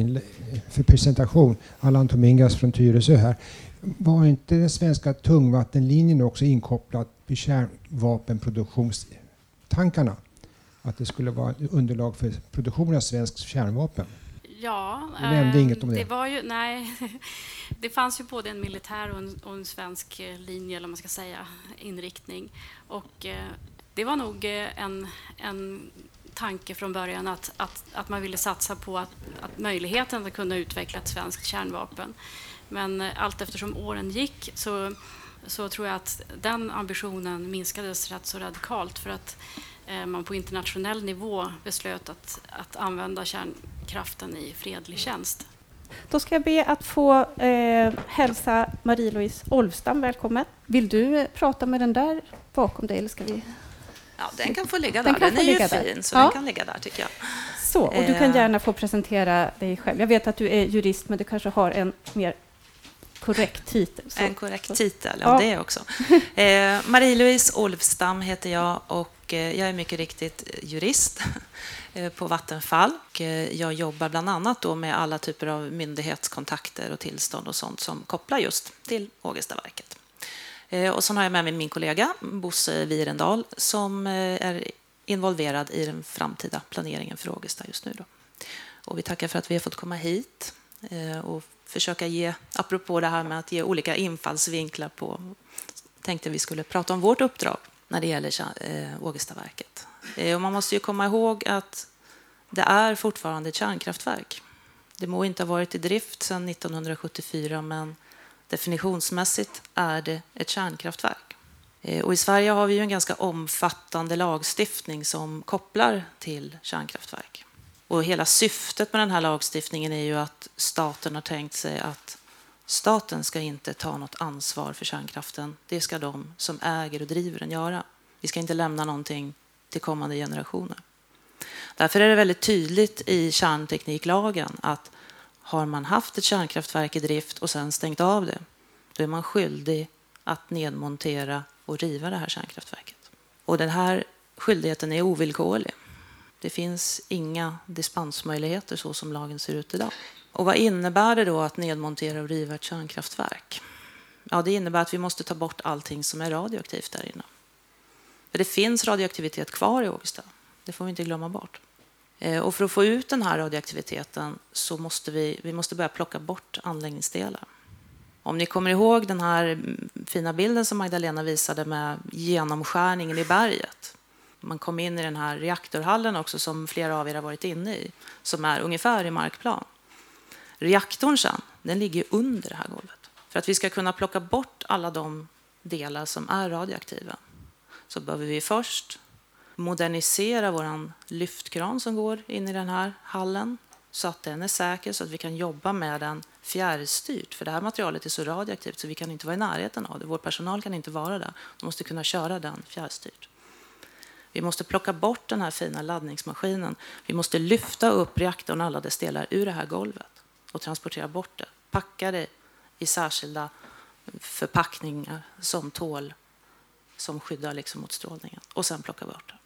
för presentation. Allan Tomingas från Tyresö här. Var inte den svenska tungvattenlinjen också inkopplad vid kärnvapenproduktionstankarna? Att det skulle vara underlag för produktion av svensk kärnvapen? Ja, du nämnde eh, inget om det. det var ju, nej, det fanns ju både en militär och en, och en, svensk eh, linje, eller man ska säga, inriktning. Och eh, det var nog eh, en, en tanke från början att, att, att man ville satsa på att, att möjligheten att kunna utveckla ett svenskt kärnvapen. Men eh, allt eftersom åren gick så, så tror jag att den ambitionen minskades rätt så radikalt för att eh, man på internationell nivå beslöt att, att använda kärnkraften i fredlig tjänst. Då ska jag be att få eh, hälsa Marie-Louise Olvstam välkommen. Vill du eh, prata med den där bakom dig? Eller ska vi... Ja, den kan få ligga där. Den, den är ju där. fin, så ja. den kan ligga där tycker jag. Så, och du kan gärna få presentera dig själv. Jag vet att du är jurist, men du kanske har en mer korrekt titel. Så. En korrekt titel, ja, det också. Eh, Marie-Louise Olvstam heter jag och eh, jag är mycket riktigt jurist eh, på Vattenfall. Eh, jag jobbar bland annat då med alla typer av myndighetskontakter och tillstånd och sånt som kopplar just till Ågestaverket. Och så har jag med mig min kollega Bosse Wirendal som är involverad i den framtida planeringen för Ågesta just nu. Då. Och vi tackar för att vi har fått komma hit och försöka ge, apropå det här med att ge olika infallsvinklar på, tänkte vi skulle prata om vårt uppdrag när det gäller eh, Ågestaverket. Eh, och man måste ju komma ihåg att det är fortfarande ett kärnkraftverk. Det må inte ha varit i drift sedan 1974, men definitionsmässigt är det ett kärnkraftverk. Eh, och I Sverige har vi ju en ganska omfattande lagstiftning som kopplar till kärnkraftverk. Och hela syftet med den här lagstiftningen är ju att staten har tänkt sig att staten ska inte ta något ansvar för kärnkraften. Det ska de som äger och driver den göra. Vi ska inte lämna någonting till kommande generationer. Därför är det väldigt tydligt i kärntekniklagen att har man haft ett kärnkraftverk i drift och sen stängt av det, då är man skyldig att nedmontera och riva det här kärnkraftverket. Och den här skyldigheten är ovillkorlig. Det finns inga dispensmöjligheter så som lagen ser ut idag. Och vad innebär det då att nedmontera och riva ett kärnkraftverk? Ja, det innebär att vi måste ta bort allting som är radioaktivt där inne. För det finns radioaktivitet kvar i Ågesta. Det får vi inte glömma bort. Eh, och för att få ut den här radioaktiviteten så måste vi, vi måste börja plocka bort anläggningsdelar. Om ni kommer ihåg den här fina bilden som Magdalena visade med genomskärningen i berget man kom in i den här reaktorhallen också som flera av er har varit inne i, som är ungefär i markplan. Reaktorn sen, den ligger under det här golvet. För att vi ska kunna plocka bort alla de delar som är radioaktiva så behöver vi först modernisera vår lyftkran som går in i den här hallen så att den är säker så att vi kan jobba med den fjärrstyrt. För det här materialet är så radioaktivt så vi kan inte vara i närheten av det. Vår personal kan inte vara där. De måste kunna köra den fjärrstyrt. Vi måste plocka bort den här fina laddningsmaskinen. Vi måste lyfta upp reaktorn alla dess delar ur det här golvet och transportera bort det. Packa det i särskilda förpackningar som tål, som skyddar liksom mot strålningen och sen plocka bort det.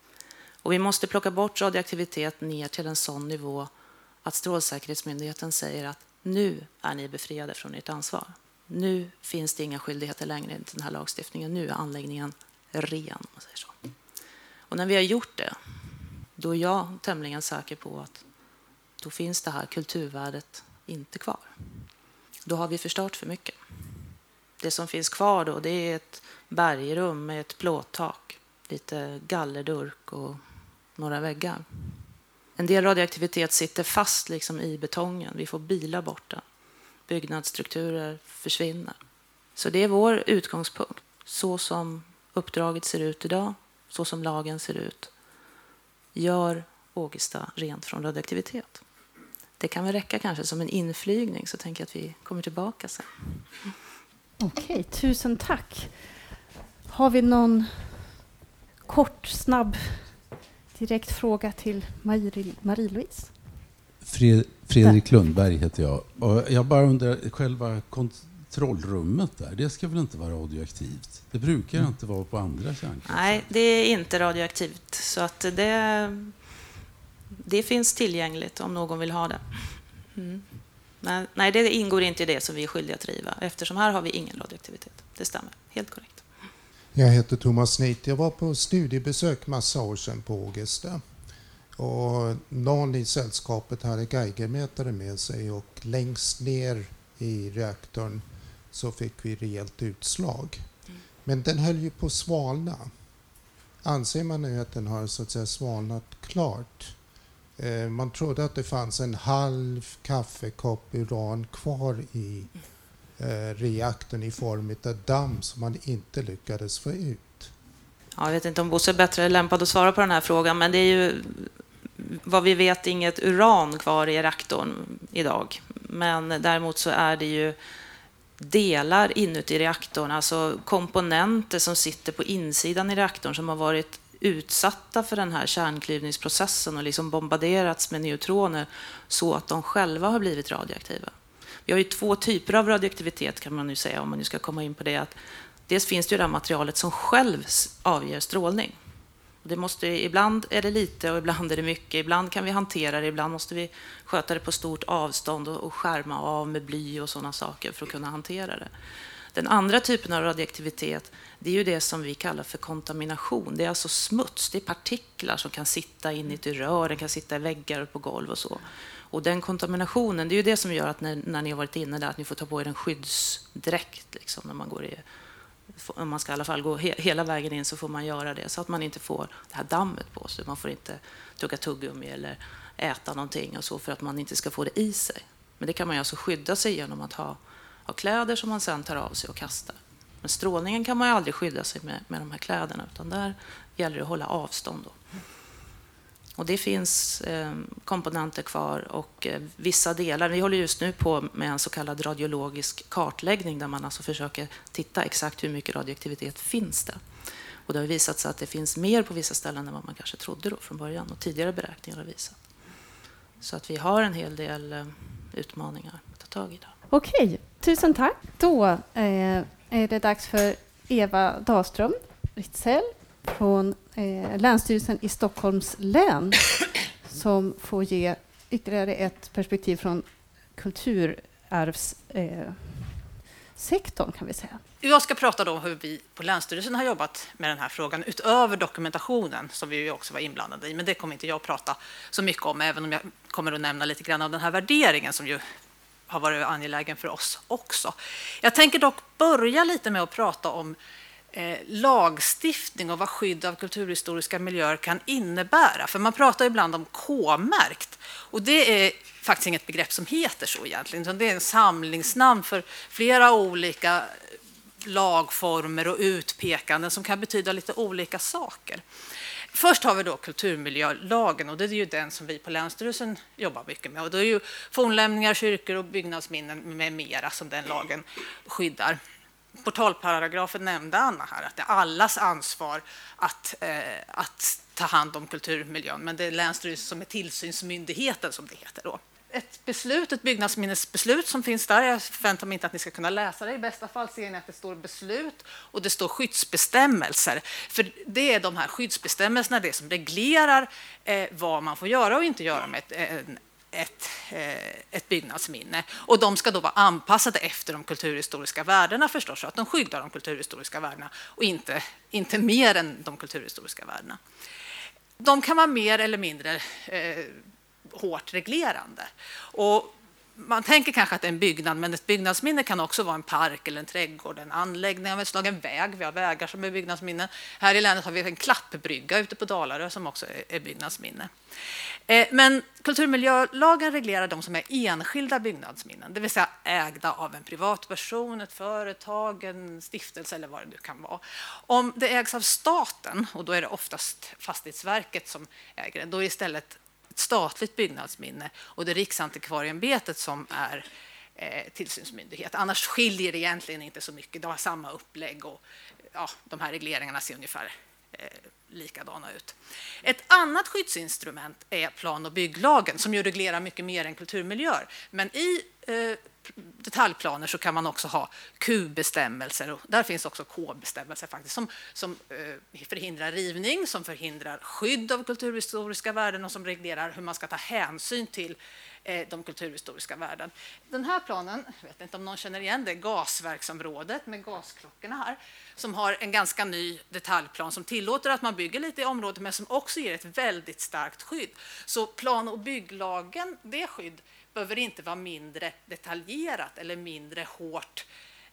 Och vi måste plocka bort radioaktivitet ner till en sån nivå att Strålsäkerhetsmyndigheten säger att nu är ni befriade från ert ansvar. Nu finns det inga skyldigheter längre enligt den här lagstiftningen. Nu är anläggningen ren. Om man säger så. Och när vi har gjort det, då är jag tämligen säker på att då finns det här kulturvärdet inte kvar. Då har vi förstört för mycket. Det som finns kvar då, det är ett bergrum med ett plåttak, lite gallerdurk och några väggar. En del radioaktivitet sitter fast liksom i betongen. Vi får bila bort den. Byggnadsstrukturer försvinner. Så det är vår utgångspunkt. Så som uppdraget ser ut idag, så som lagen ser ut. Gör Ågesta rent från radioaktivitet. Det kan väl räcka kanske som en inflygning, så tänker jag att vi kommer tillbaka sen. Okej, tusen tack. Har vi någon kort, snabb, direkt fråga till Marie-Louise? Fredrik Lundberg heter jag. Och jag bara undrar, själva kontrollrummet där, det ska väl inte vara radioaktivt? Det brukar mm. inte vara på andra kärnkraftverk? Nej, det är inte radioaktivt. Så att det, det finns tillgängligt om någon vill ha det. Mm. Men, nej, det ingår inte i det som vi är skyldiga att riva eftersom här har vi ingen radioaktivitet. Det stämmer, helt korrekt. Jag heter Thomas Snitt. Jag var på studiebesök massa år sedan på Ågesta. Och någon i sällskapet hade Geigermätare med sig och längst ner i reaktorn så fick vi rejält utslag. Mm. Men den höll ju på att svalna. Anser man nu att den har så att säga svalnat klart? Eh, man trodde att det fanns en halv kaffekopp uran kvar i eh, reaktorn i form av damm som man inte lyckades få ut. Ja, jag vet inte om Bosse är bättre lämpad att svara på den här frågan, men det är ju vad vi vet inget uran kvar i reaktorn idag. Men däremot så är det ju delar inuti reaktorn, alltså komponenter som sitter på insidan i reaktorn som har varit utsatta för den här kärnklyvningsprocessen och liksom bombarderats med neutroner så att de själva har blivit radioaktiva. Vi har ju två typer av radioaktivitet kan man nu säga, om man nu ska komma in på det. Att dels finns det ju det här materialet som själv avger strålning. Det måste, ibland är det lite och ibland är det mycket. Ibland kan vi hantera det, ibland måste vi sköta det på stort avstånd och, och skärma av med bly och sådana saker för att kunna hantera det. Den andra typen av radioaktivitet det är ju det som vi kallar för kontamination. Det är alltså smuts, det är partiklar som kan sitta inuti rör, den kan sitta i väggar och på golv och så. Och den kontaminationen, det är ju det som gör att när, när ni har varit inne där, att ni får ta på er en skyddsdräkt liksom, när man går i om man ska i alla fall gå he hela vägen in så får man göra det så att man inte får det här dammet på sig. Man får inte tugga tuggummi eller äta någonting och så för att man inte ska få det i sig. Men det kan man ju alltså skydda sig genom att ha, ha kläder som man sen tar av sig och kastar. Men strålningen kan man ju aldrig skydda sig med, med de här kläderna utan där gäller det att hålla avstånd. Då. Och det finns eh, komponenter kvar och eh, vissa delar. Vi håller just nu på med en så kallad radiologisk kartläggning där man alltså försöker titta exakt hur mycket radioaktivitet finns det. Och det har visat sig att det finns mer på vissa ställen än vad man kanske trodde då från början och tidigare beräkningar har visat. Så att vi har en hel del eh, utmaningar att ta tag i. Där. Okej, tusen tack. Då eh, är det dags för Eva Dahlström Ritzell från eh, Länsstyrelsen i Stockholms län som får ge ytterligare ett perspektiv från kulturarvssektorn eh, kan vi säga. Jag ska prata om hur vi på Länsstyrelsen har jobbat med den här frågan utöver dokumentationen som vi också var inblandade i. Men det kommer inte jag att prata så mycket om, även om jag kommer att nämna lite grann av den här värderingen som ju har varit angelägen för oss också. Jag tänker dock börja lite med att prata om eh, lagstiftning och vad skydd av kulturhistoriska miljöer kan innebära. För man pratar ibland om K-märkt och det är faktiskt inget begrepp som heter så egentligen, utan det är en samlingsnamn för flera olika lagformer och utpekanden som kan betyda lite olika saker. Först har vi då kulturmiljölagen och det är ju den som vi på Länsstyrelsen jobbar mycket med. Och det är ju fornlämningar, kyrkor och byggnadsminnen med mera som den lagen skyddar. Portalparagrafen nämnde Anna här, att det är allas ansvar att, eh, att ta hand om kulturmiljön, men det är Länsstyrelsen som är tillsynsmyndigheten som det heter då ett beslut, ett byggnadsminnesbeslut som finns där. Jag förväntar mig inte att ni ska kunna läsa det. I bästa fall ser ni att det står beslut och det står skyddsbestämmelser. För det är de här skyddsbestämmelserna det som reglerar eh, vad man får göra och inte göra med ett, en, ett, eh, ett byggnadsminne. Och de ska då vara anpassade efter de kulturhistoriska värdena förstås, så att de skyddar de kulturhistoriska värdena och inte, inte mer än de kulturhistoriska värdena. De kan vara mer eller mindre eh, hårt reglerande. Och man tänker kanske att det är en byggnad, men ett byggnadsminne kan också vara en park eller en trädgård, en anläggning av ett slag, en väg. Vi har vägar som är byggnadsminnen. Här i länet har vi en klappbrygga ute på Dalarö som också är byggnadsminne. Eh, men kulturmiljölagen reglerar de som är enskilda byggnadsminnen, det vill säga ägda av en privatperson, ett företag, en stiftelse eller vad det nu kan vara. Om det ägs av staten, och då är det oftast Fastighetsverket som äger det, då är det istället ett statligt byggnadsminne och det är Riksantikvarieämbetet som är eh, tillsynsmyndighet. Annars skiljer det egentligen inte så mycket. De har samma upplägg och ja, de här regleringarna ser ungefär eh, likadana ut. Ett annat skyddsinstrument är plan och bygglagen som ju reglerar mycket mer än kulturmiljöer. Men i eh, detaljplaner så kan man också ha Q-bestämmelser och där finns också K-bestämmelser faktiskt som, som eh, förhindrar rivning, som förhindrar skydd av kulturhistoriska värden och som reglerar hur man ska ta hänsyn till eh, de kulturhistoriska värden. Den här planen, jag vet inte om någon känner igen det, gasverksområdet med gasklockorna här, som har en ganska ny detaljplan som tillåter att man bygger lite i området men som också ger ett väldigt starkt skydd. Så plan och bygglagen, det skydd behöver inte vara mindre detaljerat eller mindre hårt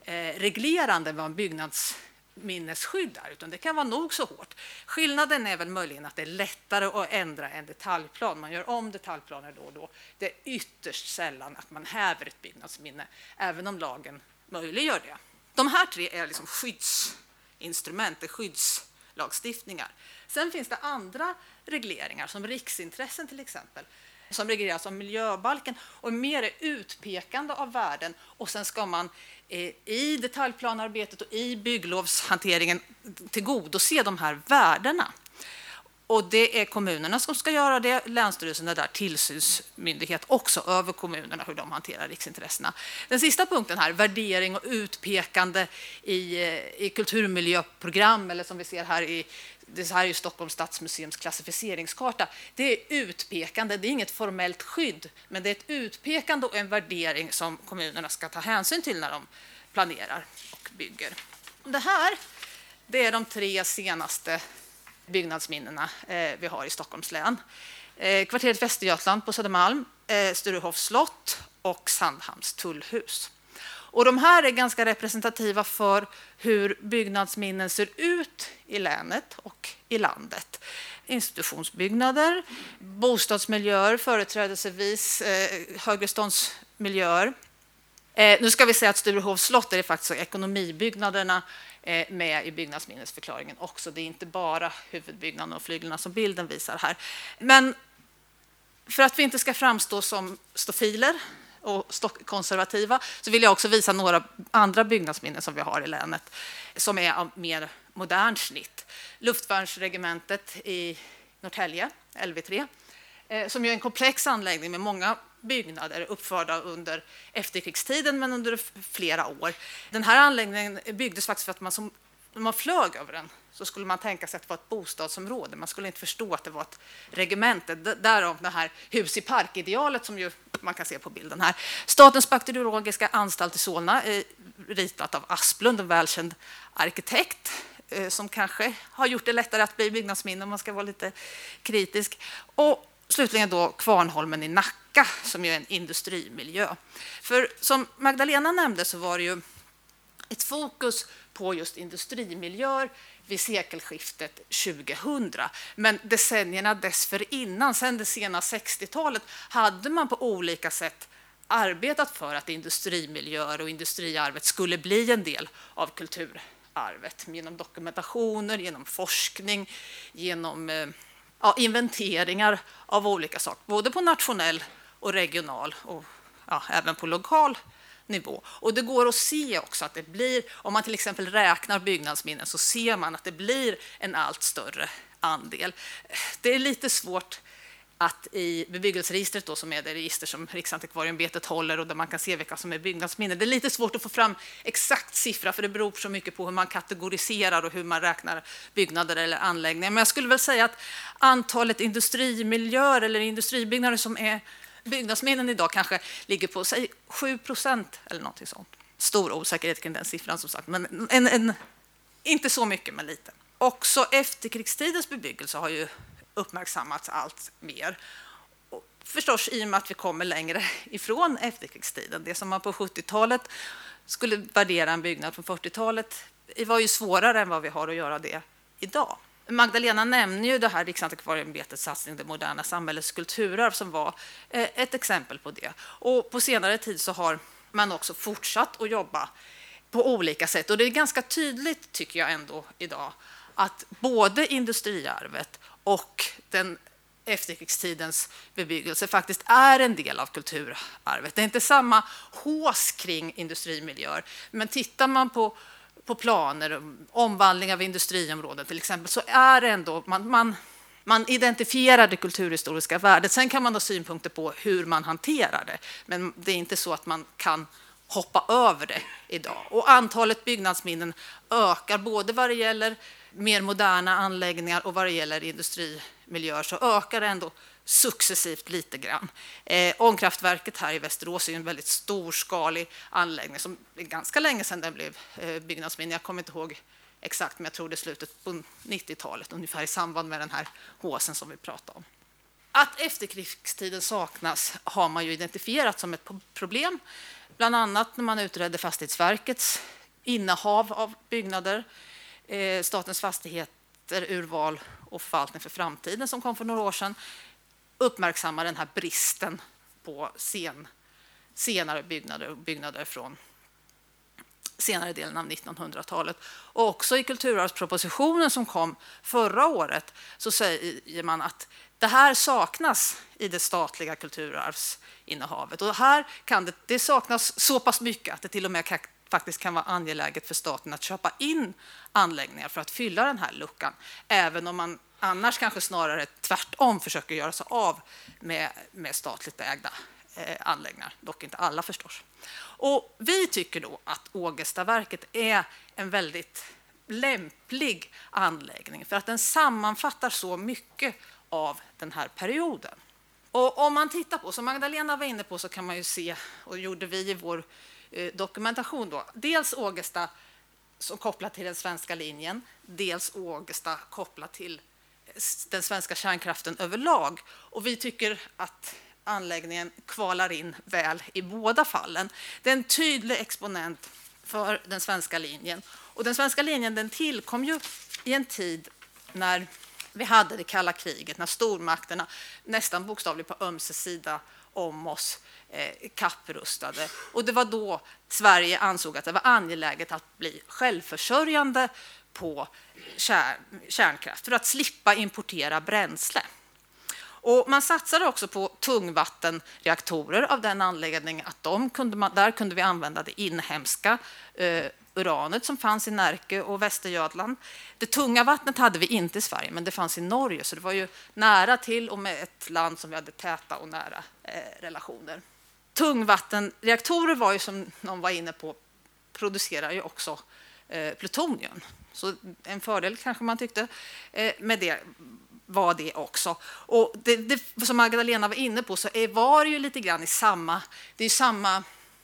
eh, reglerande än vad en byggnadsminnesskydd är, utan det kan vara nog så hårt. Skillnaden är väl möjligen att det är lättare att ändra en detaljplan. Man gör om detaljplaner då och då. Det är ytterst sällan att man häver ett byggnadsminne, även om lagen möjliggör det. De här tre är liksom skyddsinstrument, är skyddslagstiftningar. Sen finns det andra regleringar, som riksintressen till exempel, som regleras av miljöbalken och mer är utpekande av värden och sen ska man eh, i detaljplanarbetet och i bygglovshanteringen tillgodose de här värdena. Och det är kommunerna som ska göra det. Länsstyrelsen är där tillsynsmyndighet också över kommunerna, hur de hanterar riksintressena. Den sista punkten här, värdering och utpekande i, eh, i kulturmiljöprogram, eller som vi ser här i det här är ju Stockholms stadsmuseums klassificeringskarta. Det är utpekande, det är inget formellt skydd, men det är ett utpekande och en värdering som kommunerna ska ta hänsyn till när de planerar och bygger. Det här det är de tre senaste byggnadsminnena eh, vi har i Stockholms län. Eh, kvarteret Västergötland på Södermalm, Sturehofs Sturehof slott och Sandhamns tullhus. Och de här är ganska representativa för hur byggnadsminnen ser ut i länet och i landet. Institutionsbyggnader, bostadsmiljöer, företrädesvis eh, högreståndsmiljöer. Eh, nu ska vi säga att Sturehovs slott är faktiskt ekonomibyggnaderna eh, med i byggnadsminnesförklaringen också. Det är inte bara huvudbyggnaden och flyglarna som bilden visar här. Men för att vi inte ska framstå som stofiler och konservativa så vill jag också visa några andra byggnadsminnen som vi har i länet som är av mer modernt snitt. Luftvärnsregementet i Norrtälje, LV3, eh, som som är en komplex anläggning med många byggnader uppförda under efterkrigstiden men under flera år. Den här anläggningen byggdes faktiskt för att man som man flög över den så skulle man tänka sig att det var ett bostadsområde. Man skulle inte förstå att det var ett regemente. Därav det här hus i park-idealet som ju man kan se på bilden här. Statens bakteriologiska anstalt i Solna är ritat av Asplund, en välkänd arkitekt eh, som kanske har gjort det lättare att bli byggnadsminne om man ska vara lite kritisk. Och slutligen då Kvarnholmen i Nacka som är en industrimiljö. För som Magdalena nämnde så var det ju ett fokus på just industrimiljöer vid sekelskiftet 2000. Men decennierna dessförinnan, sedan det sena 60-talet, hade man på olika sätt arbetat för att industrimiljöer och industriarvet skulle bli en del av kulturarvet genom dokumentationer, genom forskning, genom eh, ja, inventeringar av olika saker, både på nationell och regional och ja, även på lokal nivå. Och det går att se också att det blir, om man till exempel räknar byggnadsminnen så ser man att det blir en allt större andel. Det är lite svårt att i bebyggelseregistret, då, som är det register som Riksantikvarieämbetet håller och där man kan se vilka som är byggnadsminnen, det är lite svårt att få fram exakt siffra för det beror så mycket på hur man kategoriserar och hur man räknar byggnader eller anläggningar. Men jag skulle väl säga att antalet industrimiljöer eller industribyggnader som är byggnadsminnen idag kanske ligger på säg, 7 procent eller någonting sånt. Stor osäkerhet kring den siffran som sagt, men en, en, inte så mycket, men lite. Också efterkrigstidens bebyggelse har ju uppmärksammats allt mer. Och förstås i och med att vi kommer längre ifrån efterkrigstiden. Det som man på 70-talet skulle värdera en byggnad från 40-talet var ju svårare än vad vi har att göra det idag. Magdalena nämner ju det här Riksantikvarieämbetets satsning Det moderna samhällets kulturarv som var eh, ett exempel på det. Och på senare tid så har man också fortsatt att jobba på olika sätt. Och det är ganska tydligt, tycker jag ändå idag, att både industriarvet och den efterkrigstidens bebyggelse faktiskt är en del av kulturarvet. Det är inte samma hås kring industrimiljöer, men tittar man på, på planer, omvandling av industriområden till exempel, så är det ändå man, man, man identifierar det kulturhistoriska värdet. Sen kan man ha synpunkter på hur man hanterar det, men det är inte så att man kan hoppa över det idag. Och antalet byggnadsminnen ökar både vad det gäller mer moderna anläggningar och vad det gäller industrimiljöer så ökar det ändå successivt lite grann. Eh, ångkraftverket här i Västerås är en väldigt storskalig anläggning som är ganska länge sedan den blev eh, byggnadsminne. Jag kommer inte ihåg exakt, men jag tror det är slutet på 90-talet, ungefär i samband med den här håsen som vi pratade om. Att efterkrigstiden saknas har man ju identifierat som ett problem, bland annat när man utredde Fastighetsverkets innehav av byggnader Eh, Statens fastigheter, urval och förvaltning för framtiden som kom för några år sedan uppmärksammar den här bristen på sen, senare byggnader byggnader från senare delen av 1900-talet. Och också i kulturarvspropositionen som kom förra året så säger man att det här saknas i det statliga kulturarvsinnehavet. Och här kan det, det saknas så pass mycket att det till och med faktiskt kan vara angeläget för staten att köpa in anläggningar för att fylla den här luckan. Även om man annars kanske snarare tvärtom försöker göra sig av med, med statligt ägda eh, anläggningar, dock inte alla förstås. Och vi tycker då att Ågestaverket är en väldigt lämplig anläggning för att den sammanfattar så mycket av den här perioden. Och om man tittar på, som Magdalena var inne på, så kan man ju se, och gjorde vi i vår Eh, dokumentation. Då. Dels Ågesta som kopplat till den svenska linjen, dels Ågesta kopplat till den svenska kärnkraften överlag. Och vi tycker att anläggningen kvalar in väl i båda fallen. Det är en tydlig exponent för den svenska linjen. Och den svenska linjen den tillkom ju i en tid när vi hade det kalla kriget, när stormakterna nästan bokstavligt på ömse sida om oss eh, kapprustade. Och det var då Sverige ansåg att det var angeläget att bli självförsörjande på kärnkraft för att slippa importera bränsle. Och man satsade också på tungvattenreaktorer av den anledningen att de kunde man, där kunde vi använda det inhemska eh, uranet som fanns i Närke och Västergötland. Det tunga vattnet hade vi inte i Sverige, men det fanns i Norge, så det var ju nära till och med ett land som vi hade täta och nära eh, relationer. Tungvattenreaktorer var ju som någon var inne på, producerar ju också eh, plutonium. Så en fördel kanske man tyckte eh, med det var det också. Och det, det, som Magdalena var inne på så är, var det ju lite grann i samma, det är samma,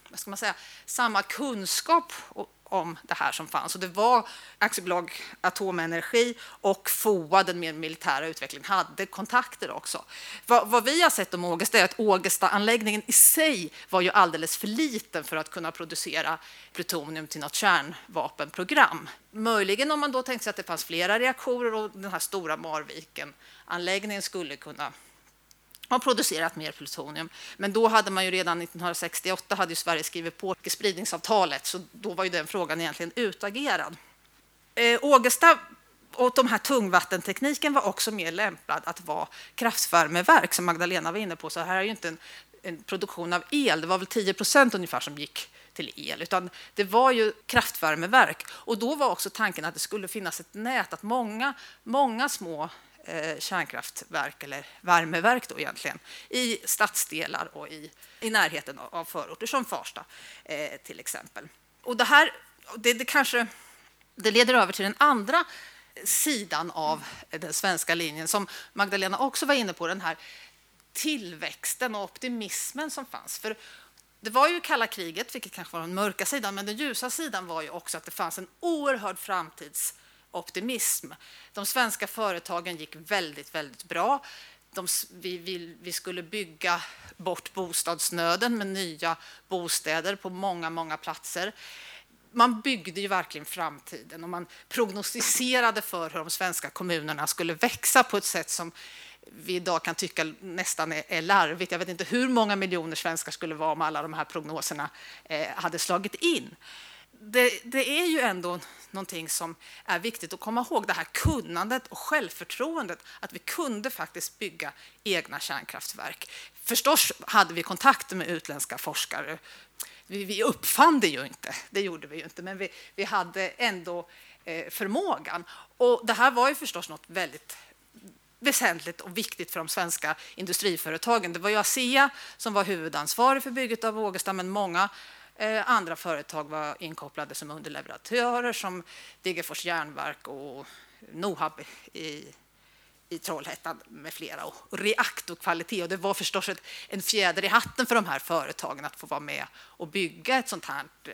vad ska man säga, samma kunskap och, om det här som fanns. Och det var aktiebolag Atomenergi och FOA, den mer militära utvecklingen, hade kontakter också. Vad, vad vi har sett om Ågesta är att Ågesta-anläggningen i sig var ju alldeles för liten för att kunna producera plutonium till något kärnvapenprogram. Möjligen om man då tänkte sig att det fanns flera reaktorer och den här stora Marviken-anläggningen skulle kunna har producerat mer plutonium. Men då hade man ju redan 1968 hade ju Sverige skrivit på spridningsavtalet, så då var ju den frågan egentligen utagerad. Eh, Ågesta och de här tungvattentekniken var också mer lämpad att vara kraftvärmeverk, som Magdalena var inne på. Så här är ju inte en, en produktion av el, det var väl 10 procent ungefär som gick till el, utan det var ju kraftvärmeverk. Och då var också tanken att det skulle finnas ett nät, att många, många små Eh, kärnkraftverk, eller värmeverk då egentligen, i stadsdelar och i, i närheten av, förorter som Farsta eh, till exempel. Och det här det, det kanske det leder över till den andra sidan av den svenska linjen som Magdalena också var inne på, den här tillväxten och optimismen som fanns. För det var ju kalla kriget, vilket kanske var den mörka sidan, men den ljusa sidan var ju också att det fanns en oerhörd framtids optimism. De svenska företagen gick väldigt, väldigt bra. De, vi, vi, vi, skulle bygga bort bostadsnöden med nya bostäder på många, många platser. Man byggde ju verkligen framtiden och man prognostiserade för hur de svenska kommunerna skulle växa på ett sätt som vi idag kan tycka nästan är, larvigt. Jag vet inte hur många miljoner svenskar skulle vara om alla de här prognoserna eh, hade slagit in. Det, det, är ju ändå någonting som är viktigt att komma ihåg, det här kunnandet och självförtroendet, att vi kunde faktiskt bygga egna kärnkraftverk. Förstås hade vi kontakter med utländska forskare. Vi, vi uppfann det ju inte, det gjorde vi ju inte, men vi, vi hade ändå eh, förmågan. Och det här var ju förstås något väldigt väsentligt och viktigt för de svenska industriföretagen. Det var ju ASEA som var huvudansvarig för bygget av Ågesta, men många eh, andra företag var inkopplade som underleverantörer som Degerfors järnverk och Nohab i, i Trollhättan med flera. Och reaktorkvalitet. Och det var förstås ett, en fjäder i hatten för de här företagen att få vara med och bygga ett sånt här eh,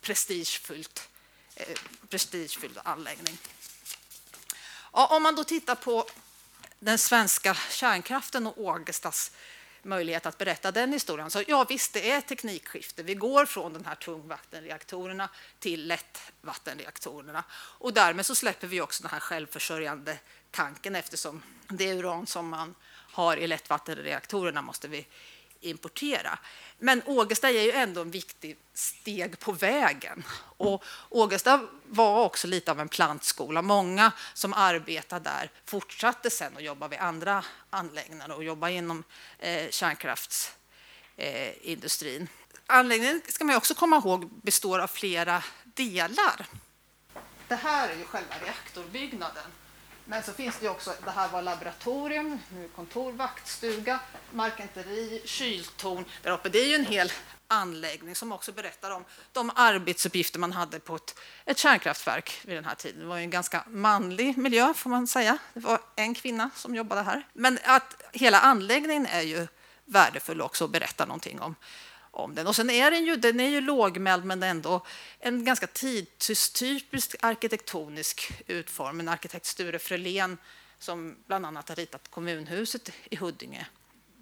prestigefullt, eh, prestigefylld anläggning. Ja, om man då tittar på den svenska kärnkraften och Ågestas möjlighet att berätta den historien. Så ja, visst, det är ett teknikskifte. Vi går från de här tungvattenreaktorerna till lättvattenreaktorerna. Och därmed så släpper vi också den här självförsörjande tanken eftersom det uran som man har i lättvattenreaktorerna måste vi importera. Men Ågesta är ju ändå en viktig steg på vägen. Och Ågesta var också lite av en plantskola. Många som arbetade där fortsatte sen att jobba vid andra anläggningar och jobba inom eh, kärnkraftsindustrin. Eh, Anläggningen ska man också komma ihåg består av flera delar. Det här är ju själva reaktorbyggnaden. Men så finns det också, det här var laboratorium, nu kontor, vaktstuga, markenteri, kyltorn där uppe. Det är ju en hel anläggning som också berättar om de arbetsuppgifter man hade på ett, ett kärnkraftverk vid den här tiden. Det var en ganska manlig miljö får man säga. Det var en kvinna som jobbade här. Men att hela anläggningen är ju värdefull också att berätta någonting om om den. Och sen är den ju, den är ju lågmäld men ändå en ganska tidstypisk arkitektonisk utformning. Arkitekt Sture Frölén som bland annat har ritat kommunhuset i Huddinge.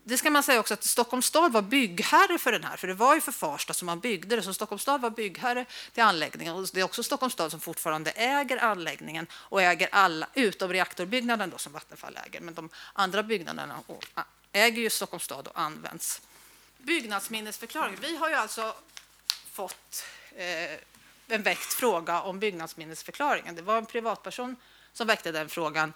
Det ska man säga också att Stockholms stad var byggherre för den här, för det var ju för Farsta som man byggde det, så Stockholms stad var byggherre till anläggningen. Och det är också Stockholms stad som fortfarande äger anläggningen och äger alla, utom reaktorbyggnaden då, som Vattenfall äger, men de andra byggnaderna äger ju Stockholms stad och används byggnadsminnesförklaring. Vi har ju alltså fått eh, en väckt fråga om byggnadsminnesförklaringen. Det var en privatperson som väckte den frågan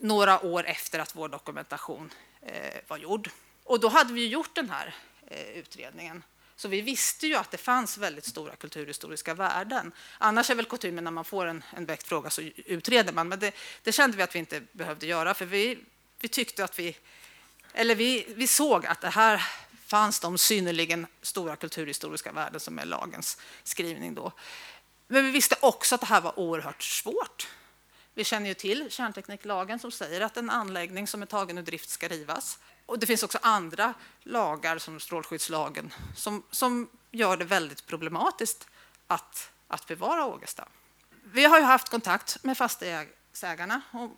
några år efter att vår dokumentation eh, var gjord. Och då hade vi gjort den här eh, utredningen. Så vi visste ju att det fanns väldigt stora kulturhistoriska värden. Annars är väl kutymen när man får en, en väckt fråga så utreder man. Men det, det, kände vi att vi inte behövde göra för vi, vi tyckte att vi, eller vi, vi såg att det här fanns de synnerligen stora kulturhistoriska värden som är lagens skrivning då. Men vi visste också att det här var oerhört svårt. Vi känner ju till kärntekniklagen som säger att en anläggning som är tagen ur drift ska rivas. Och det finns också andra lagar, som strålskyddslagen, som, som gör det väldigt problematiskt att, att bevara Ågesta. Vi har ju haft kontakt med fastighetsägarna och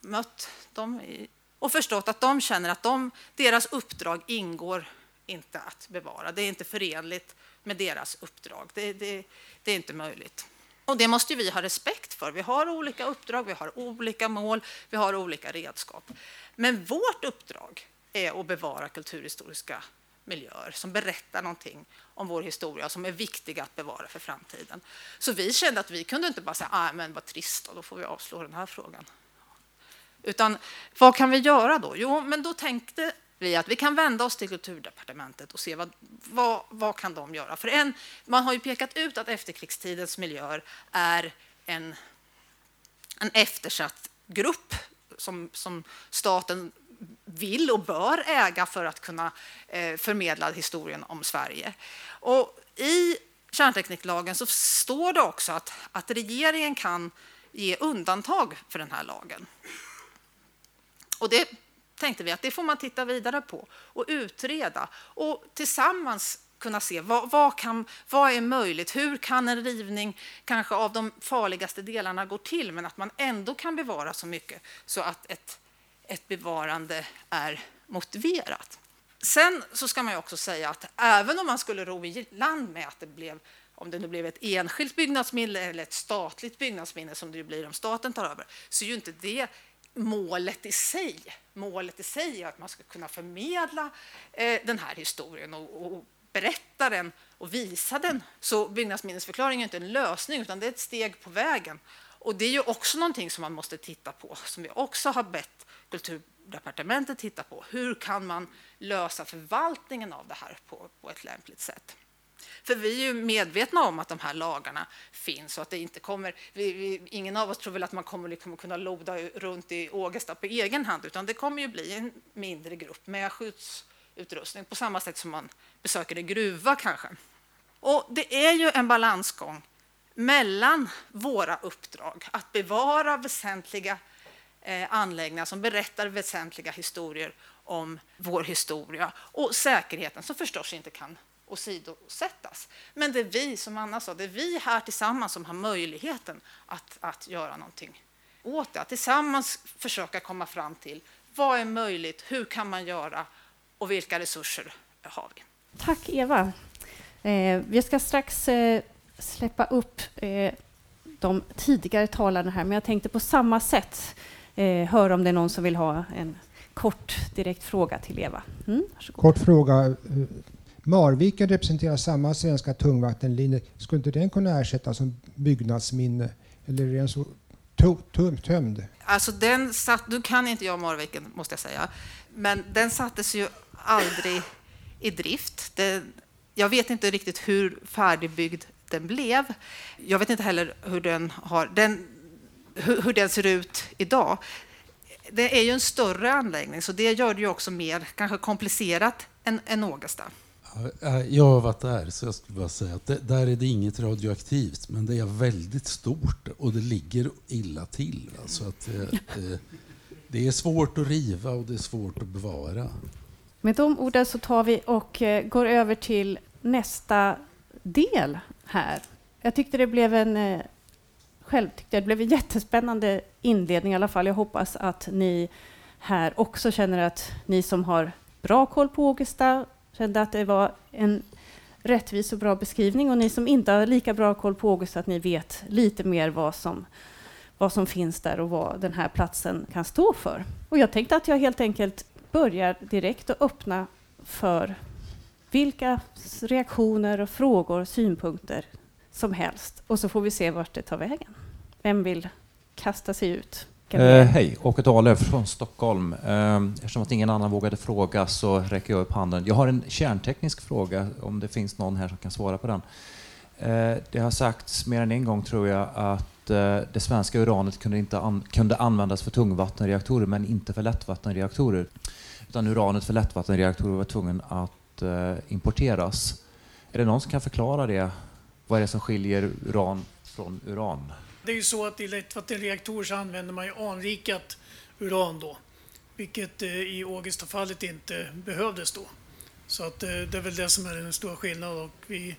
mött dem i, och förstått att de känner att de, deras uppdrag ingår inte att bevara. Det är inte förenligt med deras uppdrag. Det, det, det är inte möjligt. Och det måste vi ha respekt för. Vi har olika uppdrag, vi har olika mål, vi har olika redskap. Men vårt uppdrag är att bevara kulturhistoriska miljöer som berättar någonting om vår historia som är viktiga att bevara för framtiden. Så vi kände att vi kunde inte bara säga ah, men vad trist, och då får vi avslå den här frågan. Utan vad kan vi göra då? Jo, men då tänkte vi att vi kan vända oss till Kulturdepartementet och se vad, vad, vad kan de göra. För en, man har ju pekat ut att efterkrigstidens miljöer är en, en eftersatt grupp som, som staten vill och bör äga för att kunna eh, förmedla historien om Sverige. Och I kärntekniklagen så står det också att, att regeringen kan ge undantag för den här lagen. Och det tänkte vi att det får man titta vidare på och utreda och tillsammans kunna se vad, vad, kan, vad är möjligt, hur kan en rivning kanske av de farligaste delarna gå till men att man ändå kan bevara så mycket så att ett, ett bevarande är motiverat. Sen så ska man också säga att även om man skulle ro i land med att det blev om det nu blev ett enskilt byggnadsminne eller ett statligt byggnadsminne som det blir om staten tar över, så är ju inte det målet i sig. Målet i sig är att man ska kunna förmedla eh, den här historien och, och berätta den och visa den. Så byggnadsminnesförklaring är inte en lösning utan det är ett steg på vägen. Och det är ju också någonting som man måste titta på, som vi också har bett Kulturdepartementet titta på. Hur kan man lösa förvaltningen av det här på, på ett lämpligt sätt? För vi är ju medvetna om att de här lagarna finns och att det inte kommer... Vi, vi, ingen av oss tror väl att man kommer liksom kunna loda runt i Ågesta på egen hand, utan det kommer ju bli en mindre grupp med skyddsutrustning på samma sätt som man besöker en gruva kanske. Och det är ju en balansgång mellan våra uppdrag att bevara väsentliga eh, anläggningar som berättar väsentliga historier om vår historia och säkerheten som förstås inte kan åsidosättas. Men det är vi, som Anna sa, det är vi här tillsammans som har möjligheten att, att göra någonting åt det. Att tillsammans försöka komma fram till vad är möjligt, hur kan man göra och vilka resurser har vi? Tack Eva. Eh, vi ska strax eh, släppa upp eh, de tidigare talarna här, men jag tänkte på samma sätt eh, höra om det är någon som vill ha en kort direkt fråga till Eva. Mm, kort fråga. Marviken representerar samma svenska tungvattenlinje. Skulle inte den kunna ersättas som byggnadsminne? Eller är den så tömd? Alltså den satt, nu kan inte jag Marviken, måste jag säga, men den sattes ju aldrig i drift. Den, jag vet inte riktigt hur färdigbyggd den blev. Jag vet inte heller hur den, har, den, hur, hur den ser ut idag. Det är ju en större anläggning, så det gör det ju också mer kanske komplicerat än, än Ågesta. Eh, jag har varit där, så jag skulle bara säga att det, där är det inget radioaktivt, men det är väldigt stort och det ligger illa till. Alltså att det, det, det är svårt att riva och det är svårt att bevara. Med de orden så tar vi och går över till nästa del här. Jag tyckte det blev en själv tyckte det blev en jättespännande inledning i alla fall. Jag hoppas att ni här också känner att ni som har bra koll på Ågesta kände att det var en rättvis och bra beskrivning och ni som inte har lika bra koll på August att ni vet lite mer vad som, vad som finns där och vad den här platsen kan stå för. Och jag tänkte att jag helt enkelt börjar direkt och öppna för vilka reaktioner och frågor, synpunkter som helst och så får vi se vart det tar vägen. Vem vill kasta sig ut? Eh, hej, Åke Dahlöf från Stockholm. Eh, eftersom att ingen annan vågade fråga så räcker jag upp handen. Jag har en kärnteknisk fråga, om det finns någon här som kan svara på den. Eh, det har sagts mer än en gång, tror jag, att eh, det svenska uranet kunde, inte an kunde användas för tungvattenreaktorer, men inte för lättvattenreaktorer. Utan uranet för lättvattenreaktorer var tvungen att eh, importeras. Är det någon som kan förklara det? Vad är det som skiljer uran från uran? Det är ju så att i lättvattenreaktorer så använder man ju anrikat uran då, vilket eh, i Ågestafallet inte behövdes då. Så att eh, det är väl det som är den stora skillnaden och vi,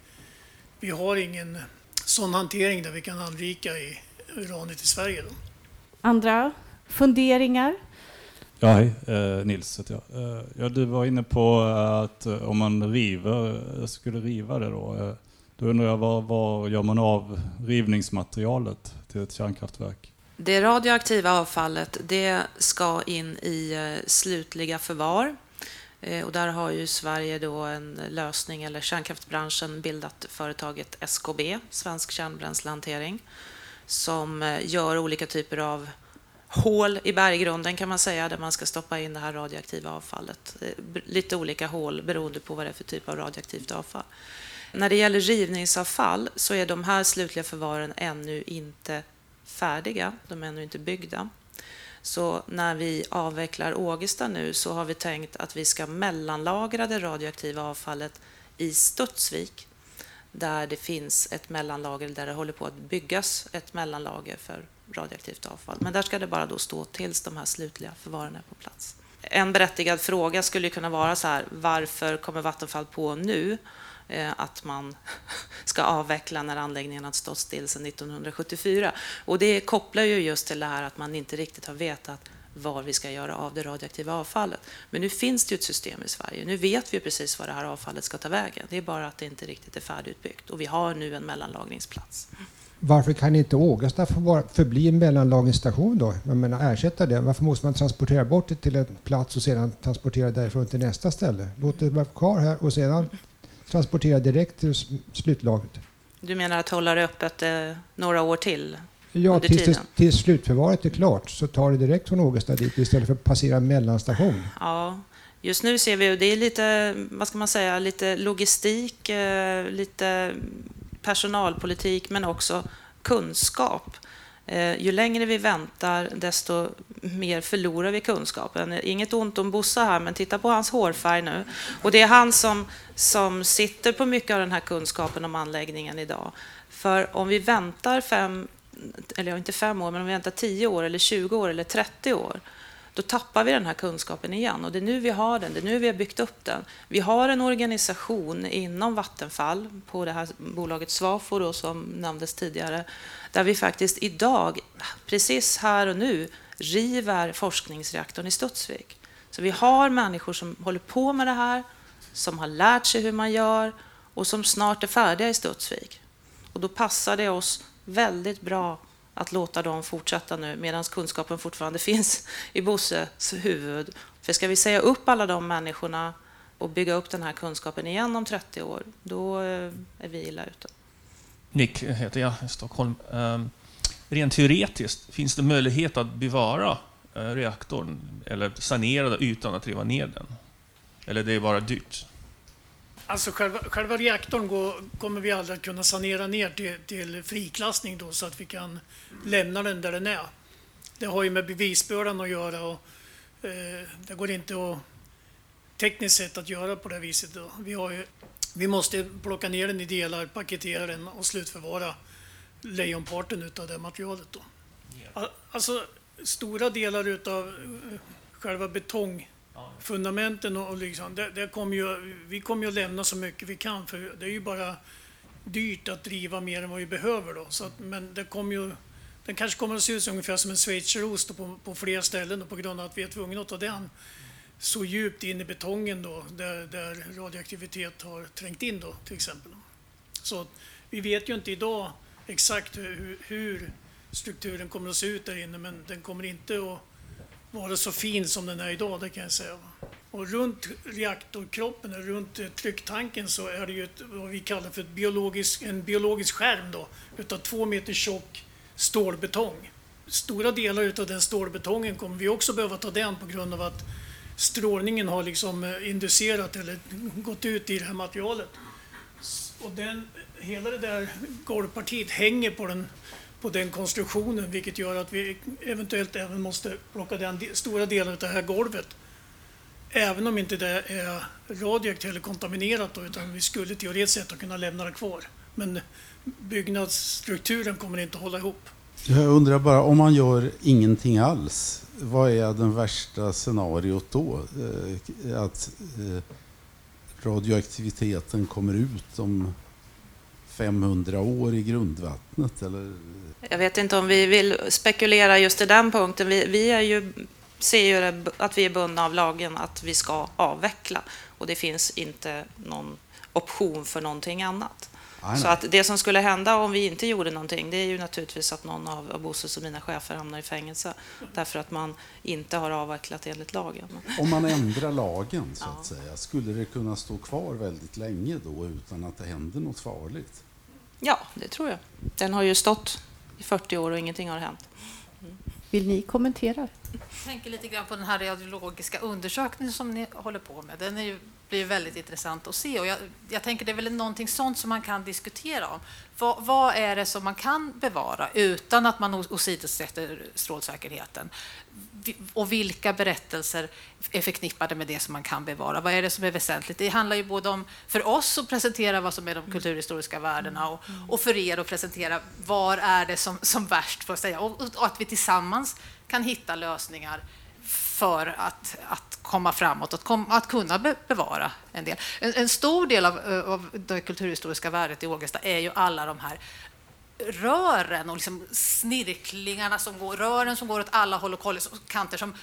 vi har ingen sån hantering där vi kan anrika i uranet i Sverige. Då. Andra funderingar? Ja, hej, eh, Nils heter jag. Eh, ja, du var inne på att eh, om man river, skulle riva det då, då undrar jag var, var gör man av rivningsmaterialet till ett kärnkraftverk? Det radioaktiva avfallet det ska in i eh, slutliga förvar. Eh, och där har ju Sverige då en lösning, eller kärnkraftbranschen bildat företaget SKB, Svensk kärnbränslehantering, som eh, gör olika typer av hål i berggrunden kan man säga, där man ska stoppa in det här radioaktiva avfallet. Lite olika hål beroende på vad det är för typ av radioaktivt avfall. När det gäller rivningsavfall så är de här slutliga förvaren ännu inte färdiga. De är ännu inte byggda. Så när vi avvecklar Ågesta nu så har vi tänkt att vi ska mellanlagra det radioaktiva avfallet i Studsvik där det finns ett mellanlager där det håller på att byggas ett mellanlager för radioaktivt avfall. Men där ska det bara då stå tills de här slutliga förvaren är på plats en berättigad fråga skulle kunna vara så här, varför kommer Vattenfall på nu eh, att man ska avveckla när anläggningen har stått still sedan 1974? Och det kopplar ju just till det här att man inte riktigt har vetat var vi ska göra av det radioaktiva avfallet. Men nu finns det ju ett system i Sverige. Nu vet vi precis var det här avfallet ska ta vägen. Det är bara att det inte riktigt är färdigutbyggt och vi har nu en mellanlagringsplats. Varför kan inte Ågesta förbli en mellanlagringsstation då? Jag menar ersätta det. Varför måste man transportera bort det till en plats och sedan transportera därifrån till nästa ställe? Låt det vara kvar här och sedan transportera direkt till slutlagret. Du menar att hålla det öppet eh, några år till? Ja, tills, det, tills slutförvaret är klart så tar det direkt från Ågesta dit istället för att passera en mellanstation. Ja, just nu ser vi, det är lite, vad ska man säga, lite logistik, eh, lite personalpolitik men också kunskap. Eh, ju längre vi väntar, desto mer förlorar vi kunskapen. Inget ont om Bossa här, men titta på hans hårfärg nu. Och det är han som, som sitter på mycket av den här kunskapen om anläggningen idag. För om vi väntar fem, eller inte fem år, men om vi väntar tio år, eller 20 år eller 30 år, då tappar vi den här kunskapen igen. Och det är nu vi har den, det är nu vi har byggt upp den. Vi har en organisation inom Vattenfall, på det här bolaget Svafo då, som nämndes tidigare, där vi faktiskt idag, precis här och nu, river forskningsreaktorn i Studsvik. Så vi har människor som håller på med det här, som har lärt sig hur man gör och som snart är färdiga i Studsvik. Och då passar det oss väldigt bra att låta dem fortsätta nu medan kunskapen fortfarande finns i Bosses huvud. För ska vi säga upp alla de människorna och bygga upp den här kunskapen igen om 30 år, då eh, är vi illa ute. Nick heter jag, i Stockholm. Ehm, rent teoretiskt, finns det möjlighet att bevara eh, reaktorn eller sanera den utan att riva ner den? Eller det är bara dyrt? Alltså själva, själva reaktorn går, kommer vi aldrig att kunna sanera ner till, till friklassning då så att vi kan lämna den där den är. Det har ju med bevisbördan att göra och eh, det går inte att tekniskt sett att göra på det viset. Då. Vi, har ju, vi måste plocka ner den i delar, paketera den och slutförvara lejonparten av det materialet. Då. Alltså stora delar utav eh, själva betong fundamenten och liksom, det, det kommer ju, vi kommer ju att lämna så mycket vi kan för det är ju bara dyrt att driva mer än vad vi behöver då. Så att, men det kommer ju, den kanske kommer att se ut ungefär som en schweizerost på, på flera ställen då, på grund av att vi är tvungna att ta den så djupt in i betongen då, där, där radioaktivitet har trängt in då till exempel. Så vi vet ju inte idag exakt hur, hur strukturen kommer att se ut där inne men den kommer inte att vara så fin som den är idag, det kan jag säga. Och runt reaktorkroppen, runt eh, trycktanken, så är det ju ett, vad vi kallar för ett biologisk, en biologisk skärm då, utav två meter tjock stålbetong. Stora delar utav den stålbetongen kommer vi också behöva ta den på grund av att strålningen har liksom eh, inducerat eller gått ut i det här materialet. Och den, hela det där golvpartiet hänger på den på den konstruktionen vilket gör att vi eventuellt även måste plocka den stora delen av det här golvet. Även om inte det är radioaktivt eller kontaminerat då, utan vi skulle teoretiskt sett kunna lämna det kvar. Men byggnadsstrukturen kommer inte att hålla ihop. Jag undrar bara, om man gör ingenting alls, vad är den värsta scenariot då? Eh, att eh, radioaktiviteten kommer ut om 500 år i grundvattnet? Eller? Eh, jag vet inte om vi vill spekulera just i den punkten. Vi, vi är ju, ser ju att vi är bundna av lagen att vi ska avveckla och det finns inte någon option för någonting annat. Nej, så att det som skulle hända om vi inte gjorde någonting, det är ju naturligtvis att någon av, av Bosses och mina chefer hamnar i fängelse därför att man inte har avvecklat enligt lagen. Om man ändrar lagen så att säga, skulle det kunna stå kvar väldigt länge då utan att det händer något farligt? Ja, det tror jag. Den har ju stått i 40 år och ingenting har hänt. Vill ni kommentera? Jag tänker lite grann på den här radiologiska undersökningen som ni håller på med. Den är ju, blir väldigt intressant att se och jag, jag tänker det är väl någonting sånt som man kan diskutera om. Vad, vad är det som man kan bevara utan att man åsidosätter strålsäkerheten? Och vilka berättelser är förknippade med det som man kan bevara? Vad är det som är väsentligt? Det handlar ju både om för oss att presentera vad som är de kulturhistoriska värdena och, och för er att presentera var är det som, som värst, får säga, och, och att vi tillsammans kan hitta lösningar för att, att komma framåt, att, kom, att kunna be, bevara en del. En, en stor del av, av det kulturhistoriska värdet i Ågesta är ju alla de här rören och liksom snirklingarna som går, rören som går åt alla håll och kanter som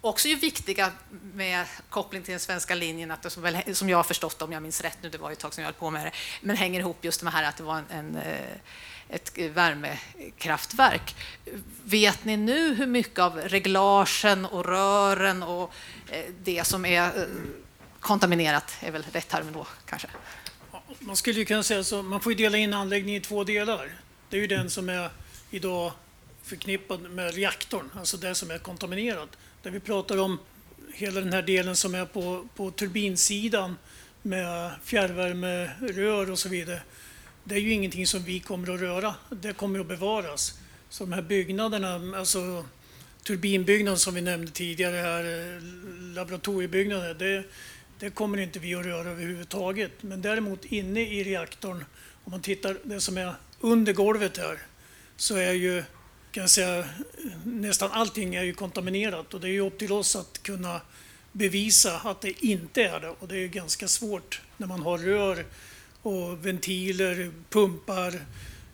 också är viktiga med koppling till den svenska linjen, att det som, väl, som jag har förstått om jag minns rätt nu, det var ju ett tag som jag höll på med det, men hänger ihop just med här att det var en, en eh, ett värmekraftverk. Vet ni nu hur mycket av reglagen och rören och eh, det som är eh, kontaminerat, är väl rätt term då kanske? Man skulle ju kunna säga så, man får ju dela in anläggningen i två delar. Det är ju den som är idag förknippad med reaktorn, alltså det som är kontaminerat. Där vi pratar om hela den här delen som är på, på turbinsidan med fjärrvärmerör och så vidare. Det är ju ingenting som vi kommer att röra. Det kommer att bevaras. Så de här byggnaderna, alltså turbinbyggnaden som vi nämnde tidigare här, laboratoriebyggnaden, det, det kommer inte vi att röra överhuvudtaget. Men däremot inne i reaktorn, om man tittar det som är under golvet här, så är ju kan jag säga, nästan allting är ju kontaminerat och det är ju upp till oss att kunna bevisa att det inte är det. Och det är ganska svårt när man har rör och ventiler, pumpar,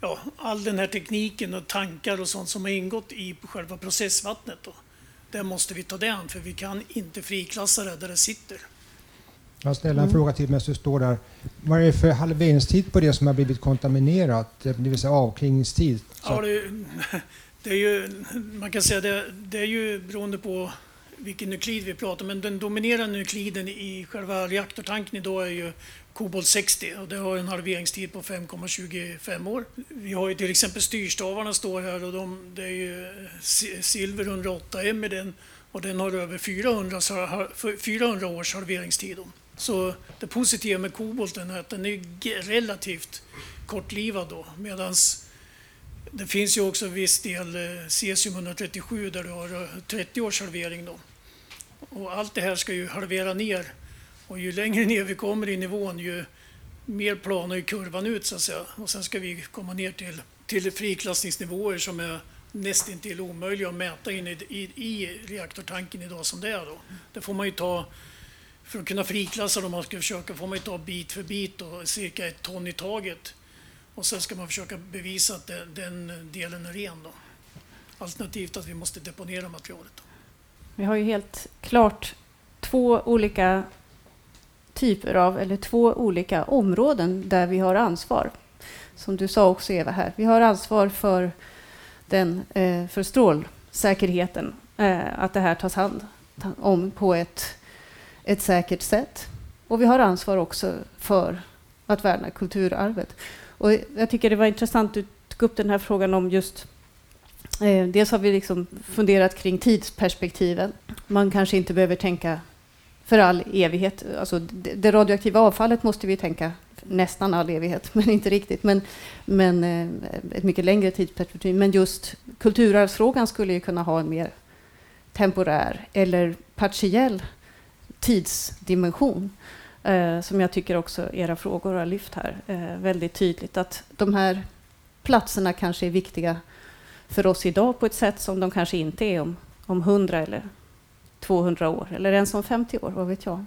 ja, all den här tekniken och tankar och sånt som har ingått i själva processvattnet. Då. Det måste vi ta det an för vi kan inte friklassa det där det sitter. Jag ställer en mm. fråga till medan du står där. Vad är det för halveringstid på det som har blivit kontaminerat, det vill säga avklingningstid? Ja, det, det, är ju, man kan säga det, det är ju beroende på vilken nuklid vi pratar men den dominerande nukliden i själva reaktortanken idag är ju kobolt 60 och det har en halveringstid på 5,25 år. Vi har ju till exempel styrstavarna står här och de, det är ju silver 108M i den och den har över 400, 400 års halveringstid. Så det positiva med kobolten är att den är relativt kortlivad då medan det finns ju också viss del eh, cesium 137 där du har eh, 30 års halvering då. Och allt det här ska ju halvera ner och ju längre ner vi kommer i nivån ju mer planar ju kurvan ut så att säga. Och sen ska vi komma ner till, till friklassningsnivåer som är nästintill omöjliga att mäta in i, i, i reaktortanken idag som det är. Då. Det får man ju ta, för att kunna friklassa dem, man ska försöka, får man ta bit för bit och cirka ett ton i taget. Och sen ska man försöka bevisa att den, den delen är ren. Då. Alternativt att vi måste deponera materialet. Då. Vi har ju helt klart två olika typer av, eller två olika områden där vi har ansvar. Som du sa också Eva här, vi har ansvar för, den, eh, för strålsäkerheten, eh, att det här tas hand om på ett, ett säkert sätt. Och vi har ansvar också för att värna kulturarvet. Och jag tycker det var intressant att du tog upp den här frågan om just eh, Dels har vi liksom funderat kring tidsperspektiven. Man kanske inte behöver tänka för all evighet. Alltså det radioaktiva avfallet måste vi tänka nästan all evighet, men inte riktigt. Men, men eh, ett mycket längre tidsperspektiv. Men just kulturarvsfrågan skulle ju kunna ha en mer temporär eller partiell tidsdimension. Eh, som jag tycker också era frågor har lyft här eh, väldigt tydligt. Att de här platserna kanske är viktiga för oss idag på ett sätt som de kanske inte är om, om 100 eller 200 år eller ens om 50 år, vad vet jag.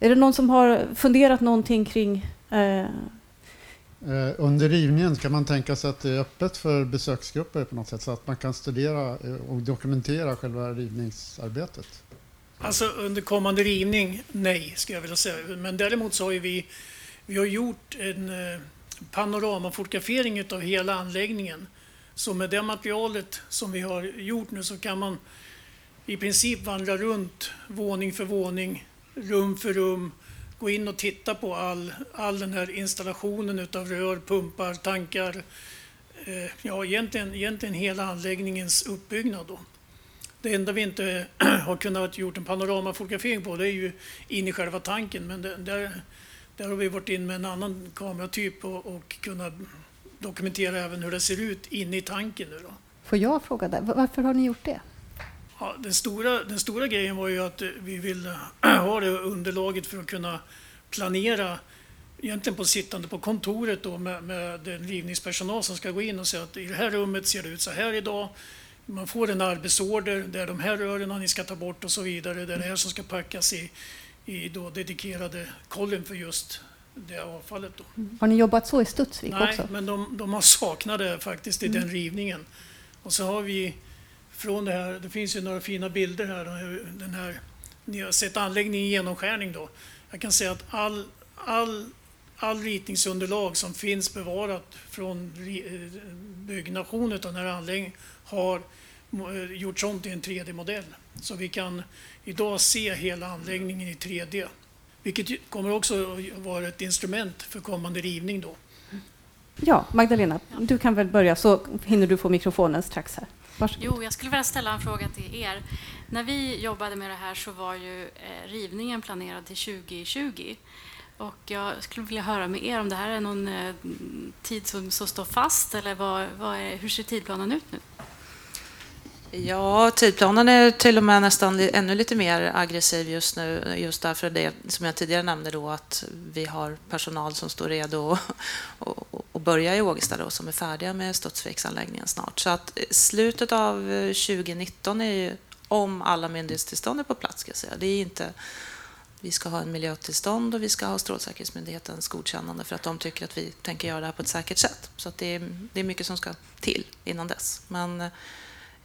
Är det någon som har funderat någonting kring eh, eh... under rivningen kan man tänka sig att det är öppet för besöksgrupper på något sätt så att man kan studera eh, och dokumentera själva rivningsarbetet? Alltså under kommande rivning, nej, skulle jag vilja säga. Men däremot så har vi, vi har gjort en eh, panoramafotografering av hela anläggningen. Så med det materialet som vi har gjort nu så kan man i princip vandra runt våning för våning, rum för rum, gå in och titta på all, all den här installationen utav rör, pumpar, tankar. Eh, ja, egentligen, egentligen hela anläggningens uppbyggnad. Då. Det enda vi inte har kunnat gjort en panoramafotografering på det är ju in i själva tanken, men det, där, där har vi varit in med en annan kameratyp och, och kunnat dokumentera även hur det ser ut inne i tanken. Nu då. Får jag fråga där, varför har ni gjort det? Ja, den, stora, den stora grejen var ju att vi ville ha det underlaget för att kunna planera egentligen på sittande på kontoret då med, med den rivningspersonal som ska gå in och säga att i det här rummet ser det ut så här idag. Man får en arbetsorder där de här rören ni ska ta bort och så vidare. Det är det här som ska packas i, i då dedikerade kollen för just det avfallet. Då. Har ni jobbat så i Studsvik Nej, också? men de, de har saknat det faktiskt i Mm. den rivningen. Och så har vi från det här, det finns ju några fina bilder här, den här ni har sett anläggningen i genomskärning då. Jag kan säga att all, all, all ritningsunderlag som finns bevarat från eh, byggnationen av den här anläggningen har eh, gjorts om till en 3D-modell. Så vi kan idag se hela anläggningen i 3D. Vilket kommer också vara ett instrument för kommande rivning då. Ja, Magdalena, du kan väl börja så hinner du få mikrofonen strax här. Varsågod. Jo, jag skulle vilja ställa en fråga till er. När vi jobbade med det här så var ju eh, rivningen planerad till 2020. Och jag skulle vilja höra med er om det här är någon eh, tid som, som står fast eller vad, vad är, hur ser tidplanen ut nu? Ja, tidplanen är till och med nästan ännu lite mer aggressiv just nu. Just därför det som jag tidigare nämnde då att vi har personal som står redo att och, och börja i Ågesta då, som är färdiga med Studsviksanläggningen snart. Så att slutet av eh, 2019 är ju om alla myndighetstillstånd är på plats ska jag säga. Det är inte vi ska ha en miljötillstånd och vi ska ha Strålsäkerhetsmyndighetens godkännande för att de tycker att vi tänker göra det här på ett säkert sätt. Så att det, är, det är mycket som ska till innan dess. Men eh,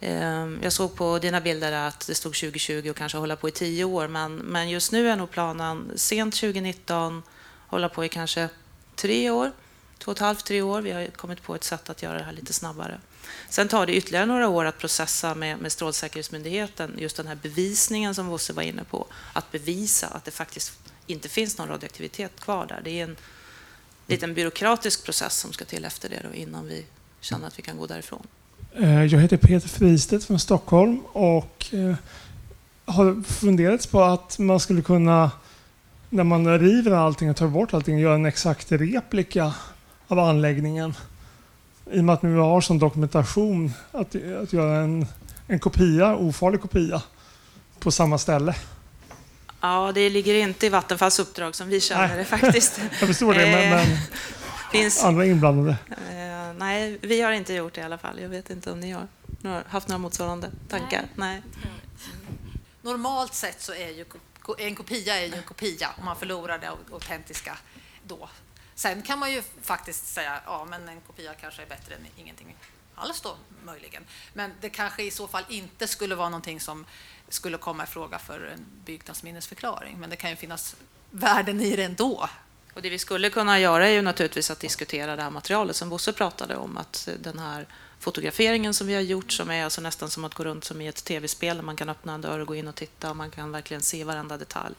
Ehm, jag såg på dina bilder att det stod 2020 och kanske hålla på i tio år. Men, men just nu är nog planen sent 2019, hålla på i kanske tre år, två och ett halvt, tre år. Vi har kommit på ett sätt att göra det här lite snabbare. Sen tar det ytterligare några år att processa med, med Strålsäkerhetsmyndigheten, just den här bevisningen som Bosse var inne på, att bevisa att det faktiskt inte finns någon radioaktivitet kvar där. Det är en liten byråkratisk process som ska till efter det då, innan vi känner att vi kan gå därifrån. Eh, Jag heter Peter Fristedt från Stockholm och eh, har funderat på att man skulle kunna, när man river allting och tar bort allting, göra en exakt replika av anläggningen. I och med att vi har som dokumentation att, att göra en, en kopia, ofarlig kopia, på samma ställe. Ja, det ligger inte i Vattenfalls uppdrag som vi känner det faktiskt. Jag förstår det, men, Eh, men finns, andra inblandade. eh, nej, vi har inte gjort det i alla fall. Jag vet inte om ni har några- haft några motsvarande tankar? Nej. Normalt sett så är ju en kopia är ju en kopia om man förlorar det autentiska då. Sen kan man ju faktiskt säga ja, men en kopia kanske är bättre än ingenting alls då möjligen. Men det kanske i så fall inte skulle vara någonting som skulle komma i fråga för en byggnadsminnesförklaring. Men det kan ju finnas värden i det ändå. Och det vi skulle kunna göra är ju naturligtvis att diskutera det här materialet som Bosse pratade om. Att den här fotograferingen som vi har gjort som är alltså nästan som att gå runt som i ett tv-spel där man kan öppna en dörr och gå in och titta och man kan verkligen se varenda detalj.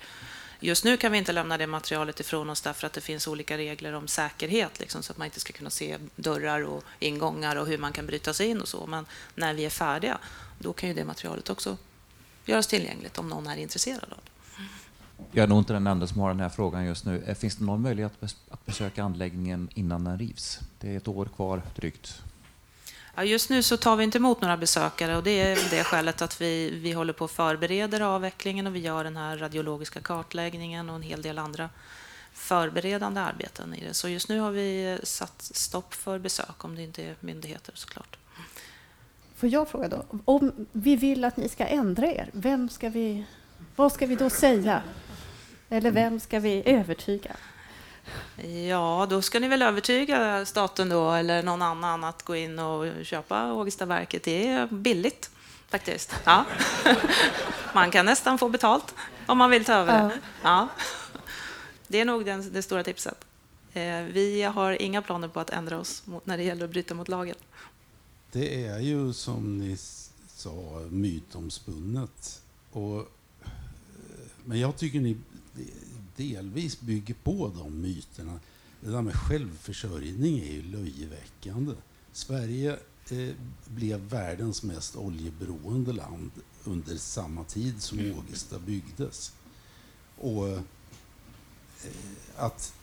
Just nu kan vi inte lämna det materialet ifrån oss därför att det finns olika regler om säkerhet liksom, så att man inte ska kunna se dörrar och ingångar och hur man kan bryta sig in och så. Men när vi är färdiga, då kan ju det materialet också göras tillgängligt om någon är intresserad av det. Jag är nog inte den enda som har den här frågan just nu. Eh, Finns det någon möjlighet att bes- att besöka anläggningen innan den rivs? Det är ett år kvar drygt. Ja, just nu så tar vi inte emot några besökare och det är det skälet att vi, vi håller på och förbereder avvecklingen och vi gör den här radiologiska kartläggningen och en hel del andra förberedande arbeten i det. Så just nu har vi satt stopp för besök om det inte är myndigheter såklart. Får jag fråga då? Om vi vill att ni ska ändra er, vem ska vi, vad ska vi då säga? Eller vem ska vi övertyga? Ja, då ska ni väl övertyga staten då eller någon annan att gå in och köpa Ågestaverket. Det är billigt faktiskt. Ja. Man kan nästan få betalt om man vill ta över det. Ja. Det är nog den, det stora tipset. Eh, Vi har inga planer på att ändra oss när det gäller att bryta mot lagen. Det är ju som ni sa mytomspunnet. Och, eh, men jag tycker ni delvis bygger på de myterna. Det där med självförsörjning är ju löjeväckande. Sverige eh, blev världens mest oljeberoende land under samma tid som Ågesta byggdes. Och eh, att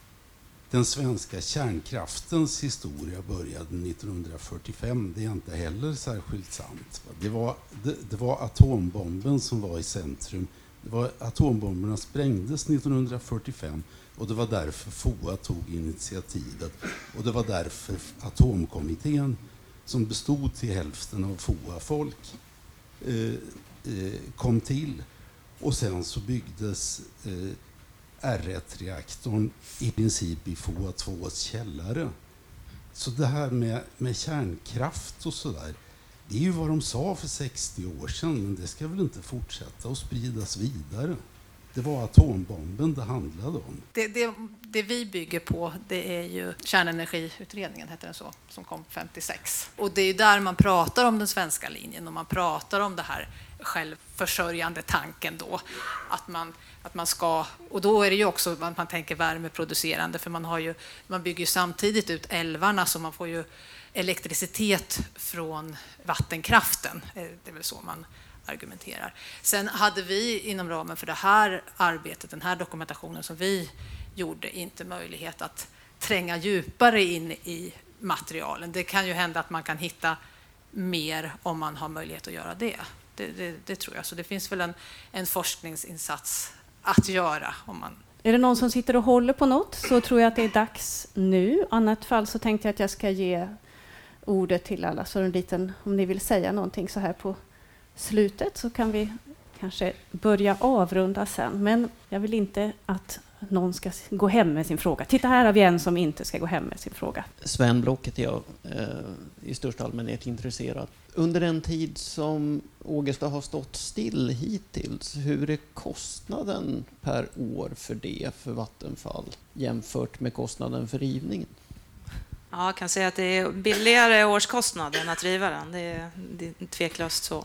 den svenska kärnkraftens historia började 1945. Det är inte heller särskilt sant. Det var, det, det var atombomben som var i centrum. Det var, atombomberna sprängdes 1945 och det var därför FOA tog initiativet. Och det var därför atomkommittén som bestod till hälften av FOA-folk eh, eh, kom till. Och sen så byggdes eh, R1-reaktorn i princip i FOA 2 källare. Så det här med, med kärnkraft och sådär, det är ju vad de sa för 60 år sedan, men det ska väl inte fortsätta att spridas vidare. Det var atombomben det handlade om. Det, det, det, vi bygger på det är ju kärnenergiutredningen, heter den så, som kom 56. Och det är där man pratar om den svenska linjen och man pratar om det här självförsörjande tanken då. Att man, att man ska, och då är det ju också att man tänker värmeproducerande för man, har ju, man bygger ju samtidigt ut älvarna så man får ju elektricitet från vattenkraften. Eh, det är väl så man argumenterar. Sen hade vi inom ramen för det här arbetet, den här dokumentationen som vi gjorde, inte möjlighet att tränga djupare in i materialen. Det kan ju hända att man kan hitta mer om man har möjlighet att göra det. Det, det, det tror jag. Så det finns väl en, en forskningsinsats att göra om man är det någon som sitter och håller på något så tror jag att det är dags nu. annat fall så tänkte jag att jag ska ge ordet till alla så en liten, om ni vill säga någonting så här på slutet så kan vi kanske börja avrunda sen. Men jag vill inte att någon ska gå hem med sin fråga. Titta, här har vi en som inte ska gå hem med sin fråga. Sven Block heter jag, eh, i största allmänhet intresserad. Under den tid som Ågesta har stått still hittills, hur är kostnaden per år för det för Vattenfall jämfört med kostnaden för rivningen? Ja, jag kan säga att det är billigare årskostnad än att riva den. Det är, det är tveklöst så.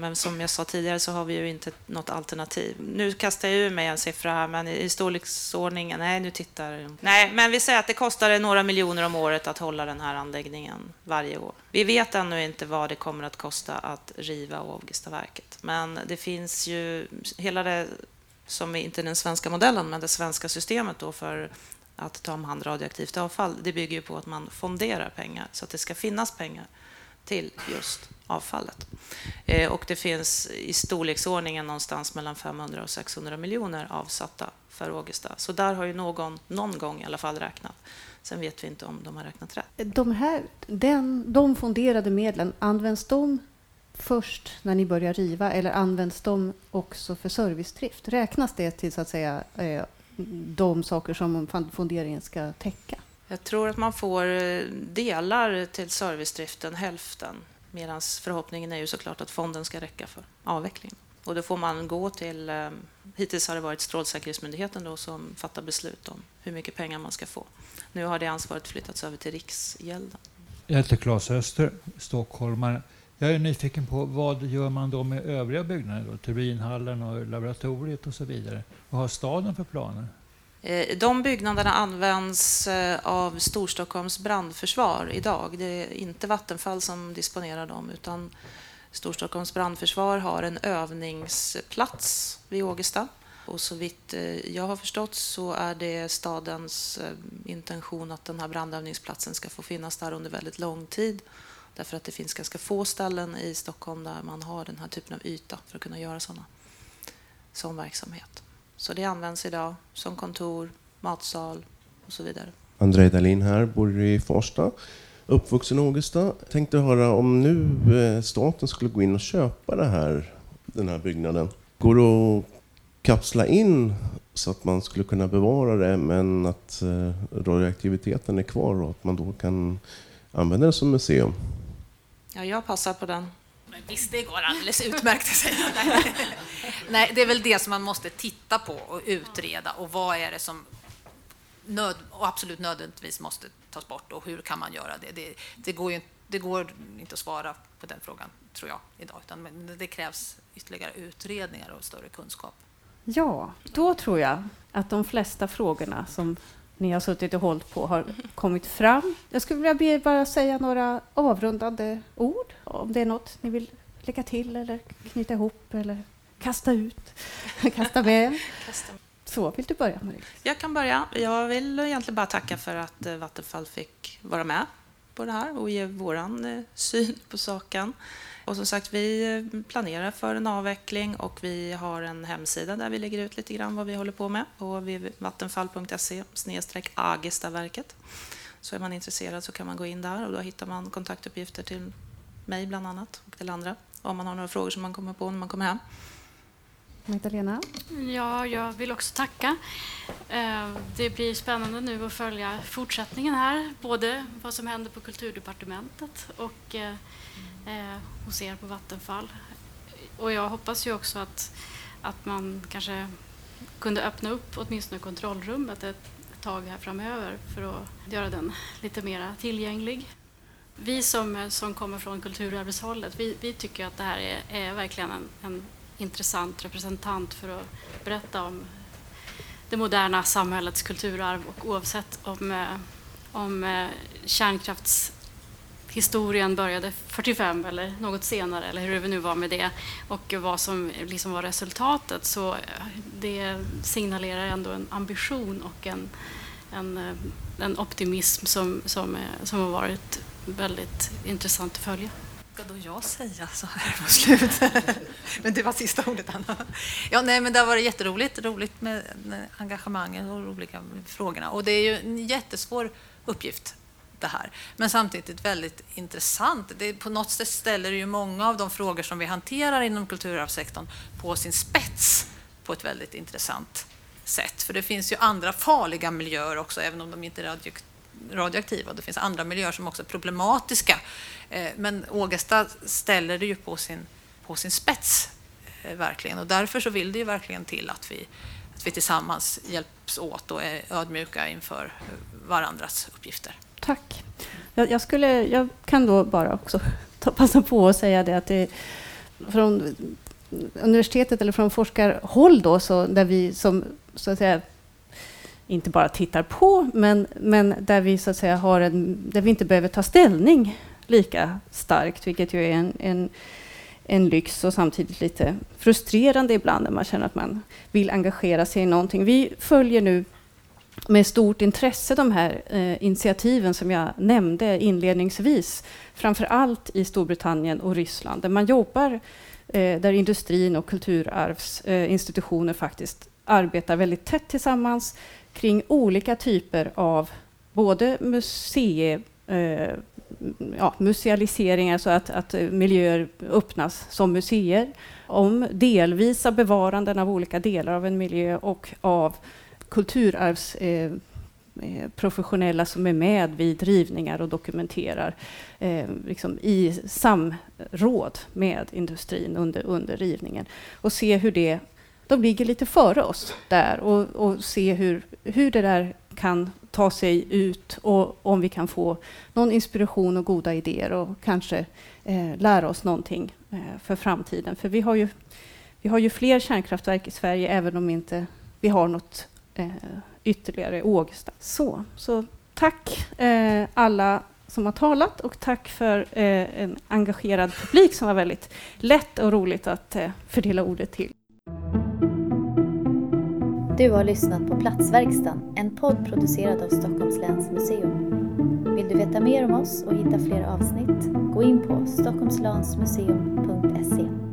Men som jag sa tidigare så har vi ju inte något alternativ. Nu kastar jag ur mig en siffra här, men i storleksordningen... Nej, nu tittar... Nej, men vi säger att det kostar några miljoner om året att hålla den här anläggningen varje år. Vi vet ännu inte vad det kommer att kosta att riva Ågestaverket. Men det finns ju hela det, som är inte den svenska modellen, men det svenska systemet då för att ta om hand radioaktivt avfall, det bygger ju på att man fonderar pengar så att det ska finnas pengar till just avfallet. Eh, och det finns i storleksordningen någonstans mellan 500 och 600 miljoner avsatta för Ågesta. Så där har ju någon någon gång i alla fall räknat. Sen vet vi inte om de har räknat rätt. De, här, den, de fonderade medlen, används de först när ni börjar riva eller används de också för servicedrift? Räknas det till så att säga eh, de saker som fonderingen ska täcka? Jag tror att man får eh, delar till servicedriften, hälften. Medan förhoppningen är ju såklart att fonden ska räcka för avveckling. Och då får man gå till... Eh, hittills har det varit Strålsäkerhetsmyndigheten då som fattar beslut om hur mycket pengar man ska få. Nu har det ansvaret flyttats över till Riksgälden. Jag heter Claes Öster, stockholmare. Jag är nyfiken på vad gör man då med övriga byggnader? Då? Turbinhallen och laboratoriet och så vidare. Vad har staden för planer? Eh, de byggnaderna används eh, av Storstockholms brandförsvar idag. Det är inte Vattenfall som disponerar dem utan Storstockholms brandförsvar har en övningsplats vid Ågesta. Och så vitt eh, jag har förstått så är det stadens intention att den här brandövningsplatsen ska få finnas där under väldigt lång tid. Därför att det finns ganska få ställen i Stockholm där man har den här typen av yta för att kunna göra sådana, sån verksamhet. Så det används idag som kontor, matsal och så vidare. André Dahlin här, bor i Farsta, uppvuxen i Ågesta. Tänkte höra om nu eh, staten skulle gå in och köpa det här, den här byggnaden. Går det att kapsla in så att man skulle kunna bevara det men att eh, radioaktiviteten är kvar och att man då kan använda det som museum? Ja, jag passar på den. Men visst, det går alldeles utmärkt. Nej. Nej, det är väl det som man måste titta på och utreda. Och vad är det som nöd, och absolut nödvändigtvis måste tas bort och hur kan man göra det? Det, det, går, ju, det går inte att svara på den frågan, tror jag, idag. Utan det krävs ytterligare utredningar och större kunskap. Ja, då tror jag att de flesta frågorna som ni har suttit och hållit på har kommit fram. Jag skulle vilja be bara säga några avrundande ord, om det är något ni vill lägga till eller knyta ihop eller kasta ut, kasta med. Så, vill du börja Marie? Jag kan börja. Jag vill egentligen bara tacka för att eh, Vattenfall fick vara med på det här och ge vår eh, syn på saken. Och som sagt, vi eh, planerar för en avveckling och vi har en hemsida där vi lägger ut lite grann vad vi håller på med på vattenfall.se Agestaverket. Så är man intresserad så kan man gå in där och då hittar man kontaktuppgifter till mig bland annat och till andra om man har några frågor som man kommer på när man kommer hem. Magdalena? Ja, jag vill också tacka. Eh, det blir spännande nu att följa fortsättningen här, både vad som händer på Kulturdepartementet och eh, hos er på Vattenfall. Och jag hoppas ju också att, att man kanske kunde öppna upp åtminstone kontrollrummet ett tag här framöver för att göra den lite mer tillgänglig. Vi som, eh, som kommer från kulturarvshållet, vi, vi tycker att det här är, är verkligen en, en intressant representant för att berätta om det moderna samhällets kulturarv och oavsett om, eh, om eh, kärnkrafts Historien började 45 eller något senare eller hur det nu var med det och vad som liksom var resultatet så det signalerar ändå en ambition och en, en, en optimism som, som, som har varit väldigt intressant att följa ska då jag säga så här på slutet? men det var sista ordet, Anna. Ja, nej, men det har varit jätteroligt roligt med engagemanget och de olika frågorna. Och det är ju en jättesvår uppgift det här. Men samtidigt väldigt intressant. Det, på något sätt ställer det ju många av de frågor som vi hanterar inom kulturarvssektorn på sin spets på ett väldigt intressant sätt. För det finns ju andra farliga miljöer också, även om de inte är radioaktiva. Det finns andra miljöer som också är problematiska. Eh, men Ågesta ställer det ju på sin, på sin spets, eh, verkligen. Och därför så vill det ju verkligen till att vi, att vi tillsammans hjälps åt och är ödmjuka inför eh, varandras uppgifter. Tack. Jag, jag skulle, jag kan då bara också ta, passa på att säga det att det från universitetet eller från forskarhåll då, så där vi som så att säga inte bara tittar på, men, men där vi så att säga har en, där vi inte behöver ta ställning lika starkt, vilket ju är en, en, en lyx och samtidigt lite frustrerande ibland när man känner att man vill engagera sig i någonting. Vi följer nu med stort intresse de här eh, initiativen som jag nämnde inledningsvis, framför allt i Storbritannien och Ryssland, där man jobbar, eh, där industrin och kulturarvsinstitutioner eh, faktiskt arbetar väldigt tätt tillsammans kring olika typer av både museer, eh, ja, musealiseringar, så att, att eh, miljöer öppnas som museer, om delvisa bevaranden av olika delar av en miljö och av kulturarvsprofessionella eh, eh som är med vid rivningar och dokumenterar eh, liksom i samråd med industrin under, under rivningen och se hur det de ligger lite före oss där och, och se hur, hur det där kan ta sig ut och om vi kan få någon inspiration och goda idéer och kanske eh, lära oss någonting eh, för framtiden. För vi har, ju, vi har ju fler kärnkraftverk i Sverige även om inte vi har något eh, ytterligare Ågesta. Så, så tack eh, alla som har talat och tack för eh, en engagerad publik som var väldigt lätt och roligt att eh, fördela ordet till. Du har lyssnat på Platsverkstan, en podd producerad av Stockholms läns museum. Vill du veta mer om oss och hitta fler avsnitt? Gå in på stockholmslansmuseum.se